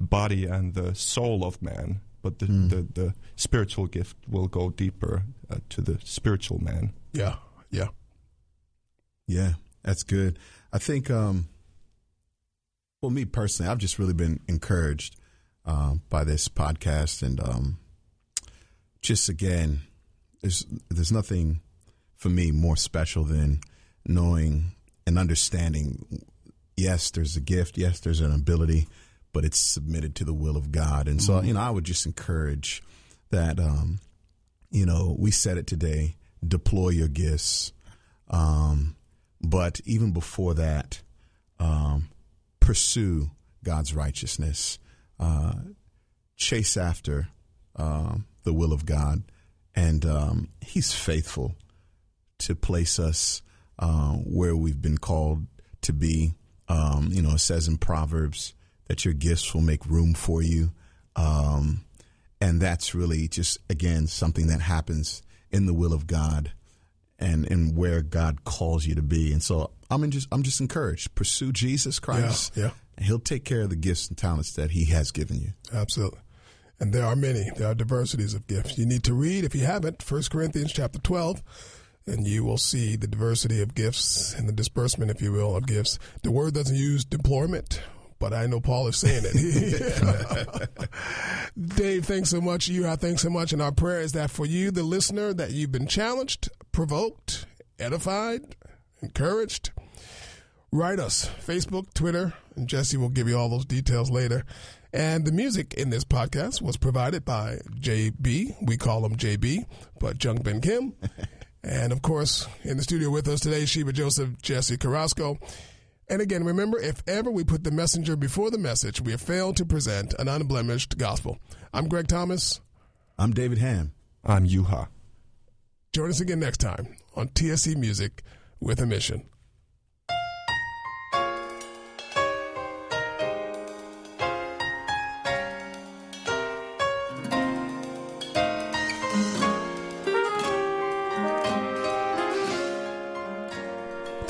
body and the soul of man, but the the, the spiritual gift will go deeper uh, to the spiritual man. Yeah, yeah. Yeah, that's good. I think, um, well, me personally, I've just really been encouraged um, by this podcast, and um, just again, there's there's nothing for me more special than knowing and understanding. Yes, there's a gift. Yes, there's an ability, but it's submitted to the will of God. And so, Mhm. you know, I would just encourage that. Um, you know, we said it today deploy your gifts. Um, but even before that, um, pursue God's righteousness. Uh, chase after um, the will of God, and um, He's faithful to place us uh, where we've been called to be. Um, you know, it says in Proverbs that your gifts will make room for you. Um, and that's really just, again, something that happens in the will of God and, and where God calls you to be. And so I'm in just, I'm just encouraged. Pursue Jesus Christ. Yeah, yeah. And he'll take care of the gifts and talents that he has given you. Absolutely. And there are many. There are diversities of gifts. You need to read, if you haven't, 1 Corinthians chapter 12, and you will see the diversity of gifts and the disbursement, if you will, of gifts. The word doesn't use deployment, but I know Paul is saying it. Dave, thanks so much. You, I thanks so much. And our prayer is that for you, the listener, that you've been challenged, provoked, edified, encouraged. Write us, Facebook, Twitter, and Jesse will give you all those details later. And the music in this podcast was provided by JB. We call him JB, but Jung Ben Kim. and of course, in the studio with us today, Sheba Joseph, Jesse Carrasco. And again, remember, if ever we put the messenger before the message, we have failed to present an unblemished gospel. I'm Greg Thomas. I'm David Ham. I'm Yuha. Join us again next time on TSC Music with a Mission.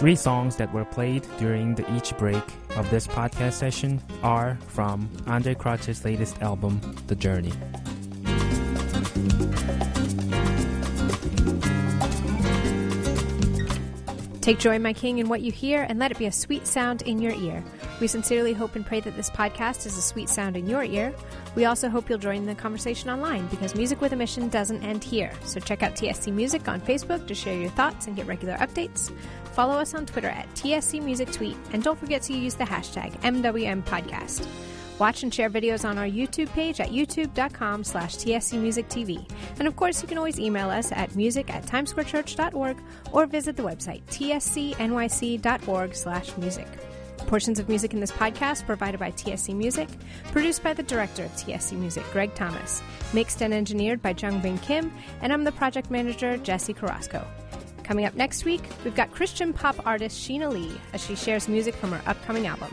Three songs that were played during the each break of this podcast session are from Andraé Crouch's latest album, The Journey. Take joy, my King, in what you hear and let it be a sweet sound in your ear. We sincerely hope and pray that this podcast is a sweet sound in your ear. We also hope you'll join the conversation online because Music with a Mission doesn't end here. So check out TSC Music on Facebook to share your thoughts and get regular updates. Follow us on Twitter at TSC Music Tweet, and don't forget to use the hashtag MWM Podcast. Watch and share videos on our YouTube page at youtube.com slash tscmusictv. And of course, you can always email us at music at timessquarechurch.org or visit the website tscnyc.org slash music. Portions of music in this podcast provided by TSC Music, produced by the director of TSC Music, Greg Thomas, mixed and engineered by Jung Bin Kim, and I'm the project manager, Jesse Carrasco. Coming up next week, we've got Christian pop artist Sheena Lee as she shares music from her upcoming album.